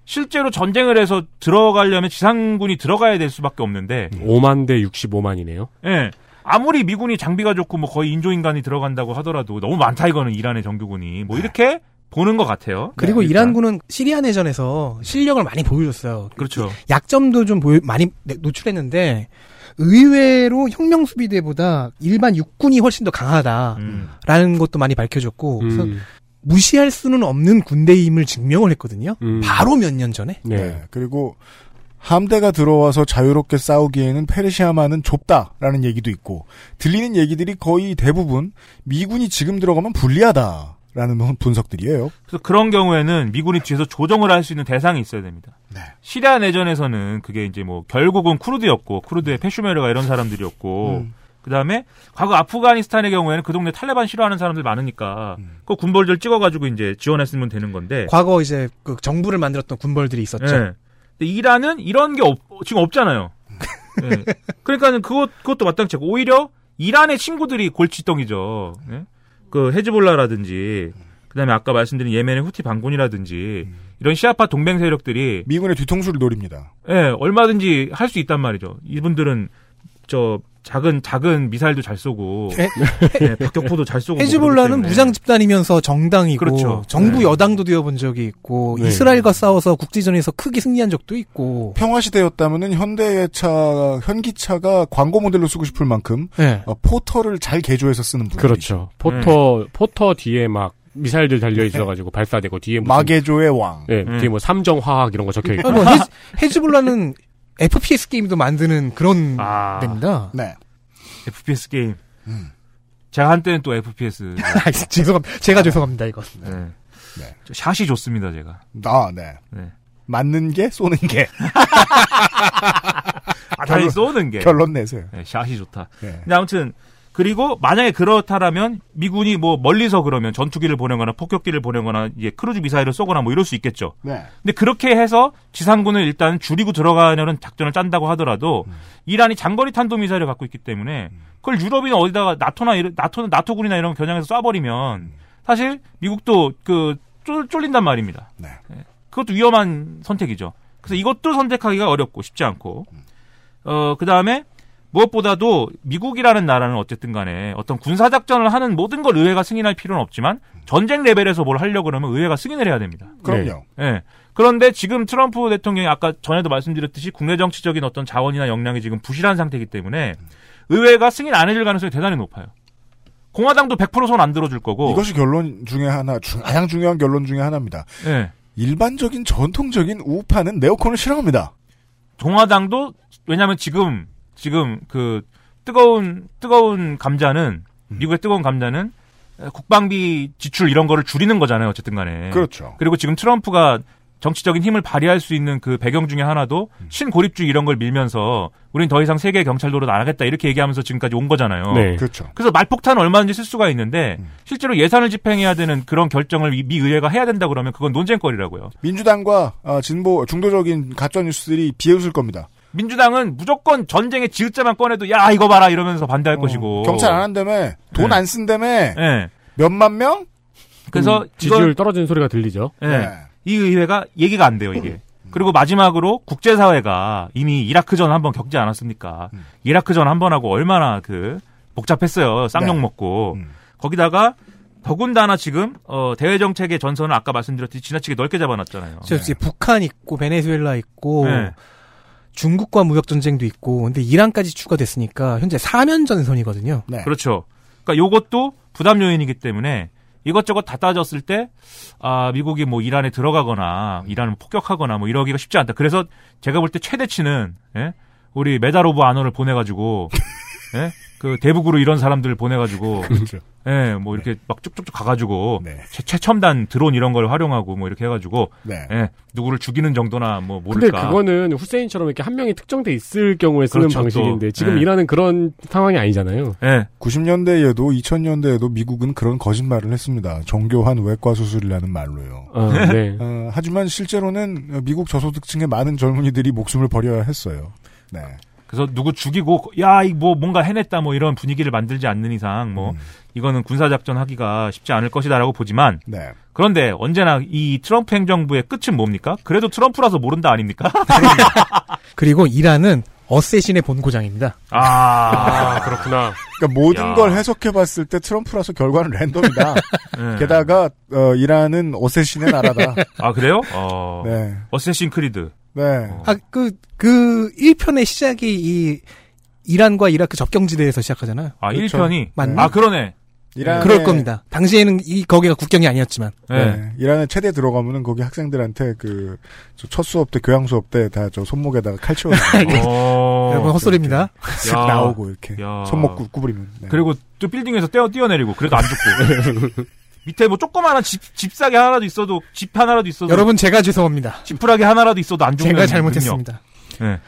실제로 전쟁을 해서 들어가려면 지상군이 들어가야 될 수밖에 없는데 5만 대 65만이네요. 예. 아무리 미군이 장비가 좋고 뭐 거의 인조인간이 들어간다고 하더라도 너무 많다 이거는 이란의 정규군이 뭐 이렇게 보는 것 같아요. 그리고 네, 이란군은 시리아 내전에서 실력을 많이 보여줬어요. 그렇죠. 약점도 좀 보여, 많이 내- 노출했는데 의외로 혁명 수비대보다 일반 육군이 훨씬 더 강하다라는 것도 많이 밝혀졌고 그래서 음. 무시할 수는 없는 군대임을 증명을 했거든요. 음. 바로 몇 년 전에. 네. 그리고 함대가 들어와서 자유롭게 싸우기에는 페르시아만은 좁다라는 얘기도 있고 들리는 얘기들이 거의 대부분 미군이 지금 들어가면 불리하다. 라는 분석들이에요. 그래서 그런 경우에는 미군이 뒤에서 조정을 할 수 있는 대상이 있어야 됩니다. 네. 시리아 내전에서는 그게 이제 뭐 결국은 쿠르드였고 쿠르드의 페슈메르가 이런 사람들이었고 음. 그다음에 과거 아프가니스탄의 경우에는 그 동네 탈레반 싫어하는 사람들 많으니까 음. 그 군벌들 찍어가지고 이제 지원했으면 되는 건데 과거 이제 그 정부를 만들었던 군벌들이 있었죠. 예. 근데 이란은 이런 게 없, 지금 없잖아요. 예. 그러니까는 그것 그것도 마땅치 않고 오히려 이란의 친구들이 골칫덩이죠. 예? 그 헤즈볼라라든지 그다음에 아까 말씀드린 예멘의 후티 반군이라든지 이런 시아파 동맹 세력들이 미군의 뒤통수를 노립니다. 예, 얼마든지 할 수 있단 말이죠. 이분들은 저 작은 작은 미사일도 잘 쏘고 에? 예, 박격포도 잘 쏘고 뭐 헤즈볼라는. 무장 집단이면서 정당이고 그렇죠. 정부 네. 여당도 되어본 적이 있고 네. 이스라엘과 싸워서 국지전에서 크게 승리한 적도 있고 평화 시대였다면은 현대차 현기차가 광고 모델로 쓰고 싶을 만큼 네. 어, 포터를 잘 개조해서 쓰는 분. 그렇죠. 포터 포터 뒤에 막 미사일들 달려 있어가지고 발사되고 뒤에 무슨 마개조의 왕. 예, 뒤에 뭐 삼정 화학 이런 거 적혀 있고. 아니, 뭐 헤즈, 헤즈볼라는 FPS 게임도 만드는 그런 아. 데입니다. 네. FPS 게임. 제가 한때는 또 FPS. 아, 죄송합니다. 제가 죄송합니다 이거. 네. 네. 저 샷이 좋습니다, 제가. 아, 네. 네. 맞는 게 쏘는 게. 아, 당연히 쏘는 게. 결론 내세요. 네, 샷이 좋다. 네. 근데 아무튼 그리고 만약에 그렇다라면 미군이 뭐 멀리서 그러면 전투기를 보내거나 폭격기를 보내거나 이제 크루즈 미사일을 쏘거나 뭐 이럴 수 있겠죠. 네. 근데 그렇게 해서 지상군을 일단 줄이고 들어가려는 작전을 짠다고 하더라도 이란이 장거리 탄도 미사일을 갖고 있기 때문에 그걸 유럽이나 어디다가 나토나 이런 나토 나토군이나 이런 거 겨냥해서 쏴버리면 사실 미국도 그 쫄, 쫄린단 말입니다. 네. 예. 그것도 위험한 선택이죠. 그래서 이것도 선택하기가 어렵고 쉽지 않고 어 그 다음에 무엇보다도 미국이라는 나라는 어쨌든 간에 어떤 군사 작전을 하는 모든 걸 의회가 승인할 필요는 없지만 전쟁 레벨에서 뭘 하려고 그러면 의회가 승인을 해야 됩니다. 그럼요. 예. 그런데 지금 트럼프 대통령이 아까 전에도 말씀드렸듯이 국내 정치적인 어떤 자원이나 역량이 지금 부실한 상태이기 때문에 의회가 승인 안 해줄 가능성이 대단히 높아요. 공화당도 100%손 안 들어줄 거고. 이것이 결론 중에 하나, 중, 가장 중요한 결론 중에 하나입니다. 예. 일반적인 전통적인 우파는 네오콘을 싫어합니다. 공화당도 왜냐하면 지금 지금 그 뜨거운 뜨거운 감자는 미국의 뜨거운 감자는 국방비 지출 이런 거를 줄이는 거잖아요. 어쨌든 간에. 그렇죠. 그리고 지금 트럼프가 정치적인 힘을 발휘할 수 있는 그 배경 중에 하나도 신고립주의 이런 걸 밀면서 우린 더 이상 세계 경찰도로 안 하겠다 이렇게 얘기하면서 지금까지 온 거잖아요. 네. 그렇죠. 그래서 말폭탄 얼마든지 쓸 수가 있는데 실제로 예산을 집행해야 되는 그런 결정을 미- 미 의회가 해야 된다 그러면 그건 논쟁거리라고요. 민주당과 어, 진보 중도적인 가짜 뉴스들이 비웃을 겁니다. 민주당은 무조건 전쟁의 지읒자만 꺼내도 야 이거 봐라 이러면서 반대할 것이고 어, 경찰 안 한다며 돈 네. 안 쓴다며 예. 몇만 명? 그래서 음, 지지율 이걸 떨어지는 소리가 들리죠. 예. 네. 이 의회가 얘기가 안 돼요 이게. 그리고 마지막으로 국제사회가 이미 이라크전 한번 겪지 않았습니까? 이라크전 한 번 하고 얼마나 그 복잡했어요. 쌍욕 네. 먹고 음. 거기다가 더군다나 지금 어, 대외 정책의 전선을 아까 말씀드렸듯이 지나치게 넓게 잡아놨잖아요. 저 이제 북한 있고 베네수엘라 있고 네. 중국과 무역 전쟁도 있고 근데 이란까지 추가됐으니까 현재 4면 전선이거든요. 네. 그렇죠. 그러니까 요것도 부담 요인이기 때문에 이것저것 다 따졌을 때, 아, 미국이 뭐 이란에 들어가거나, 이란을 폭격하거나 뭐 이러기가 쉽지 않다. 그래서 제가 볼 때 최대치는, 예? 우리 Medal of Honor를 보내 가지고, 예? 그 DEVGRU 이런 사람들을 보내가지고, 그렇죠. 예, 뭐 이렇게 막 쭉쭉쭉 가가지고, 네. 최, 최첨단 드론 이런 걸 활용하고 뭐 이렇게 해가지고, 네. 예, 누구를 죽이는 정도나 뭐 근데 모를까. 그거는 후세인처럼 이렇게 한 명이 특정돼 있을 경우에 쓰는 그렇죠, 방식인데 또. 지금 네. 이란은 그런 상황이 아니잖아요. 예, 90년대에도 2000년대에도 미국은 그런 거짓말을 했습니다. 정교한 외과 수술이라는 말로요. 어, 네. 어, 하지만 실제로는 미국 저소득층의 많은 젊은이들이 목숨을 버려야 했어요. 네. 그래서 누구 죽이고 야 이 뭐 뭔가 해냈다 뭐 이런 분위기를 만들지 않는 이상 뭐 음. 이거는 군사 작전 하기가 쉽지 않을 것이다라고 보지만 네. 그런데 언제나 이 트럼프 행정부의 끝은 뭡니까? 그래도 트럼프라서 모른다 아닙니까? 그리고 이란은 어쌔신의 본고장입니다. 아, 그렇구나. 그러니까 모든 야. 걸 해석해 봤을 때 트럼프라서 결과는 랜덤이다. 네. 게다가 어, 이란은 어쌔신의 나라다. 아 그래요? 어, 네. 어쌔신 크리드. 네. 아, 그, 그 1편의 시작이 이 이란과 이라크 접경지대에서 시작하잖아요. 아 그렇죠. 1편이 맞나? 아 그러네. 이란의, 그럴 겁니다. 당시에는 이 거기가 국경이 아니었지만. 네. 네. 이란에 최대 들어가면은 거기 학생들한테 그 첫 수업 때 교양 수업 때 다 저 손목에다가 칼 채워 어, 여러분 헛소리입니다. 쓱 야. 나오고 이렇게 야. 손목 구, 구부리면. 네. 그리고 또 빌딩에서 뛰어 뛰어내리고 그래도 안 죽고. 밑에 뭐 조그마한 짚, 짚새기 하나라도 있어도, 짚 하나라도 있어도. 여러분 제가 죄송합니다. 지푸라기 하나라도 있어도 안 죽는 제가 잘못했습니다. 네.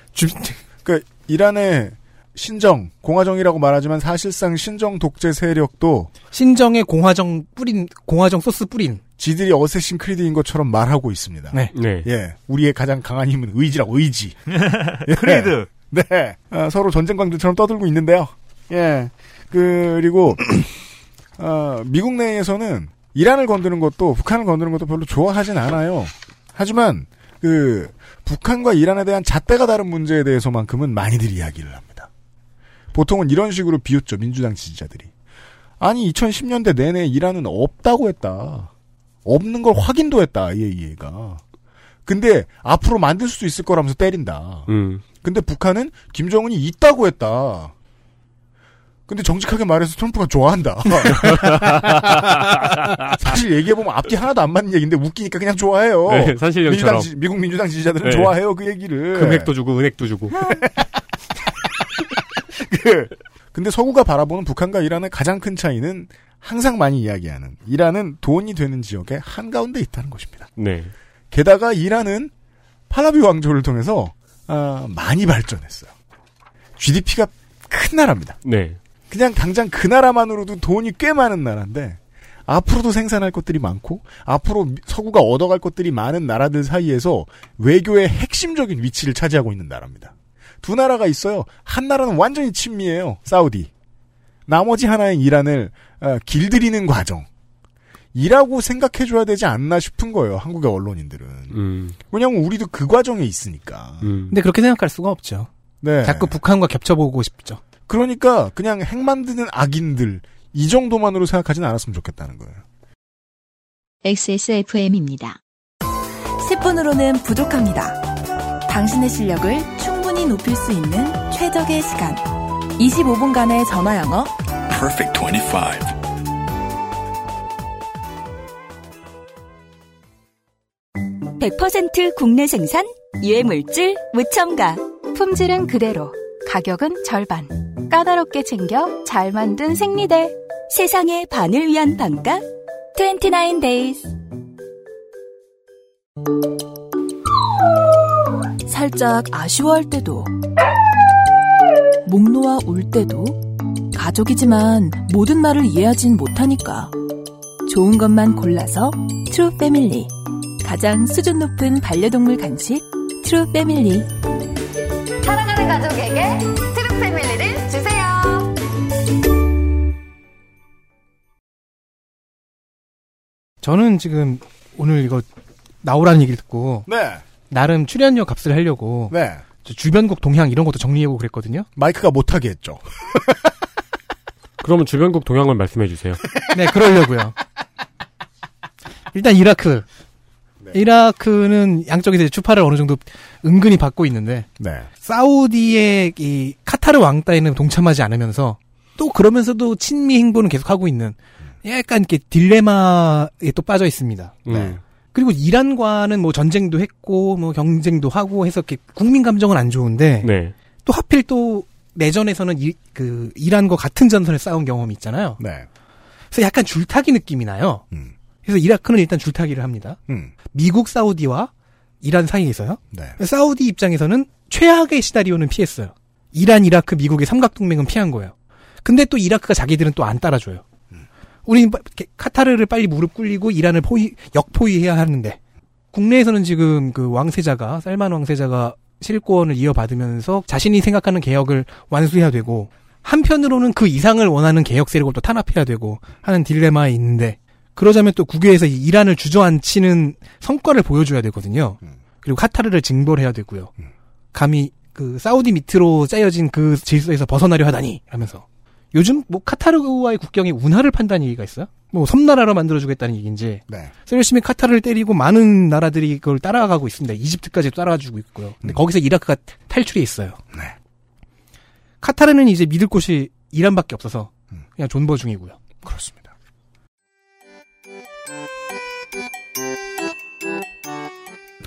그 이란의 신정 공화정이라고 말하지만 사실상 신정 독재 세력도 신정의 공화정 뿌린 공화정 소스 뿌린 지들이 Assassin's Creed인 것처럼 말하고 있습니다. 네. 네. 예, 우리의 가장 강한 힘은 의지라고 의지. 예. Creed. 네, 아, 서로 전쟁 광들처럼 떠들고 있는데요. 예, 그리고 어, 미국 내에서는 이란을 건드는 것도 북한을 건드는 것도 별로 좋아하진 않아요. 하지만 그 북한과 이란에 대한 잣대가 다른 문제에 대해서만큼은 많이들 이야기를 합니다. 보통은 이런 식으로 비웃죠 민주당 지지자들이. 아니 2010년대 내내 이란은 없다고 했다. 없는 걸 확인도 했다 IAEA가. 근데 앞으로 만들 수도 있을 거라면서 때린다. 음. 근데 북한은 김정은이 있다고 했다. 근데 정직하게 말해서 트럼프가 좋아한다. 사실 얘기해보면 앞뒤 하나도 안 맞는 얘기인데 웃기니까 그냥 좋아해요. 네. 민주당 지- 미국 민주당 지지자들은 네. 좋아해요, 그 얘기를. 금액도 주고 은행도 주고. 그, 근데 서구가 바라보는 북한과 이란의 가장 큰 차이는 항상 많이 이야기하는 이란은 돈이 되는 지역의 한가운데 있다는 것입니다. 네. 게다가 이란은 팔라비 왕조를 통해서 아, 많이 발전했어요. GDP가 큰 나라입니다. 네. 그냥 당장 그 나라만으로도 돈이 꽤 많은 나라인데 앞으로도 생산할 것들이 많고 앞으로 미- 서구가 얻어갈 것들이 많은 나라들 사이에서 외교의 핵심적인 위치를 차지하고 있는 나라입니다. 두 나라가 있어요. 한 나라는 완전히 친미예요. 사우디. 나머지 하나인 이란을 어, 길들이는 과정. 이라고 생각해줘야 되지 않나 싶은 거예요. 한국의 언론인들은. 음. 왜냐하면 우리도 그 과정에 있으니까. 근데 그렇게 생각할 수가 없죠. 네. 자꾸 북한과 겹쳐보고 싶죠. 그러니까 그냥 핵 만드는 악인들 이 정도만으로 생각하진 않았으면 좋겠다는 거예요. XSFM입니다. 10분으로는 부족합니다. 당신의 실력을 충분히 높일 수 있는 최적의 시간. 25분간의 전화 영어. Perfect 25. (100%) 국내 생산 유해물질 무첨가 품질은 그대로, 가격은 절반. 까다롭게 챙겨 잘 만든 생리대. 세상의 반을 위한 반가 29 days 살짝 아쉬워할 때도. 목 놓아 울 때도. 가족이지만 모든 말을 이해하진 못하니까. 좋은 것만 골라서 트루 패밀리. 가장 수준 높은 반려동물 간식 트루 패밀리. 사랑하는 가족에게 저는 지금 오늘 이거 나오라는 얘기를 듣고 네. 나름 출연료 값을 하려고 네. 저 주변국 동향 이런 것도 정리해보고 그랬거든요. 마이크가 못하게 했죠. 그러면 주변국 동향을 말씀해 주세요. 네, 그러려고요. 일단 이라크. 이라크는 양쪽에서 이제 추파를 어느 정도 은근히 받고 있는데 네. 사우디의 이 카타르 왕따에는 동참하지 않으면서 또 그러면서도 친미 행보는 계속하고 있는 약간 이렇게 딜레마에 또 빠져 있습니다. 네. 그리고 이란과는 뭐 전쟁도 했고 뭐 경쟁도 하고 해서 이렇게 국민 감정은 안 좋은데 네. 또 하필 또 내전에서는 이, 그 이란과 같은 전선에 싸운 경험이 있잖아요. 네. 그래서 약간 줄타기 느낌이 나요. 그래서 이라크는 일단 줄타기를 합니다. 음. 미국 사우디와 이란 사이에서요. 네. 사우디 입장에서는 최악의 시나리오는 피했어요. 이란, 이라크, 미국의 삼각 동맹은 피한 거예요. 근데 또 이라크가 자기들은 또 안 따라줘요. 우리는 빠- 이렇게 카타르를 빨리 무릎 꿇리고 이란을 포위, 역포위해야 하는데 국내에서는 지금 그 왕세자가 살만 왕세자가 실권을 이어받으면서 자신이 생각하는 개혁을 완수해야 되고 한편으로는 그 이상을 원하는 개혁 세력을 또 탄압해야 되고 하는 딜레마에 있는데 그러자면 또 국외에서 이 이란을 주저앉히는 성과를 보여줘야 되거든요. 그리고 카타르를 징벌해야 되고요. 감히 그 사우디 밑으로 짜여진 그 질서에서 벗어나려 하다니 하면서 요즘 뭐 카타르와의 국경에 운하를 판다는 얘기가 있어요. 뭐 섬나라로 만들어주겠다는 얘기인지. 네. 열심히 카타르를 때리고 많은 나라들이 그걸 따라가고 있습니다. 이집트까지 따라가주고 있고요. 근데 거기서 이라크가 탈출해 있어요. 카타르는 이제 믿을 곳이 이란밖에 없어서 그냥 존버 중이고요. 그렇습니다.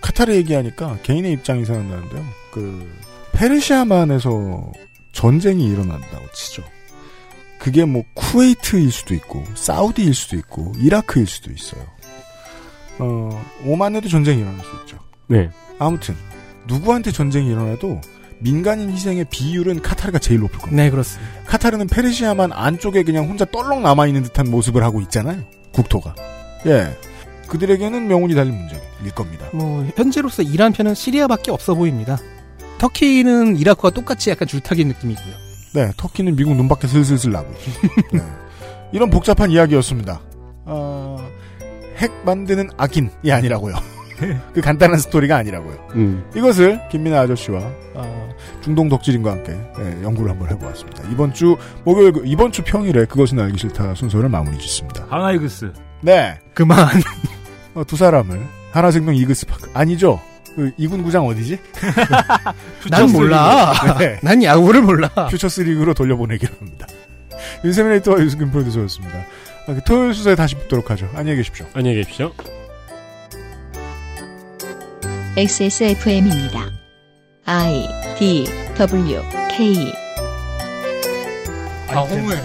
카타르 얘기하니까 개인의 입장이 생각나는데요. 그 페르시아만에서 전쟁이 일어난다고 치죠. 그게 뭐 쿠웨이트일 수도 있고 사우디일 수도 있고 이라크일 수도 있어요. 어, 오만에도 전쟁이 일어날 수 있죠. 네. 아무튼 누구한테 전쟁이 일어나도 민간인 희생의 비율은 카타르가 제일 높을 겁니다. 네, 그렇습니다. 카타르는 페르시아만 안쪽에 그냥 혼자 떨렁 남아 있는 듯한 모습을 하고 있잖아요. 국토가. 예. 그들에게는 명운이 달린 문제일 겁니다. 뭐 현재로서 이란 편은 시리아밖에 없어 보입니다. 터키는 이라크와 똑같이 약간 줄타기 느낌이고요. 네, 터키는 미국 눈밖에 슬슬슬 나고. 네. 이런 복잡한 이야기였습니다. 어, 핵 만드는 악인이 아니라고요. 그 간단한 스토리가 아니라고요. 음. 이것을 김민하 아저씨와 어, 중동 덕질인과 함께 예, 연구를 한번 해보았습니다. 이번 주 목요일 그- 이번 주 평일에 그것은 알기 싫다 순서를 마무리 짓습니다. 한화 이글스. 네, 그만. 어, 두 사람을 한화생명 이글스 파크 아니죠? 그 이군 구장 어디지? 난 몰라. 네. 난 야구를 몰라. 퓨처스 리그로 돌려보내기로 합니다. 윤세민 에이터와 유승균 프로듀서였습니다. 아, 그 토요일 수사에 다시 뵙도록 하죠. 안녕히 계십시오. 안녕히 계십시오. XSFM입니다. I D W K 아, 허무해.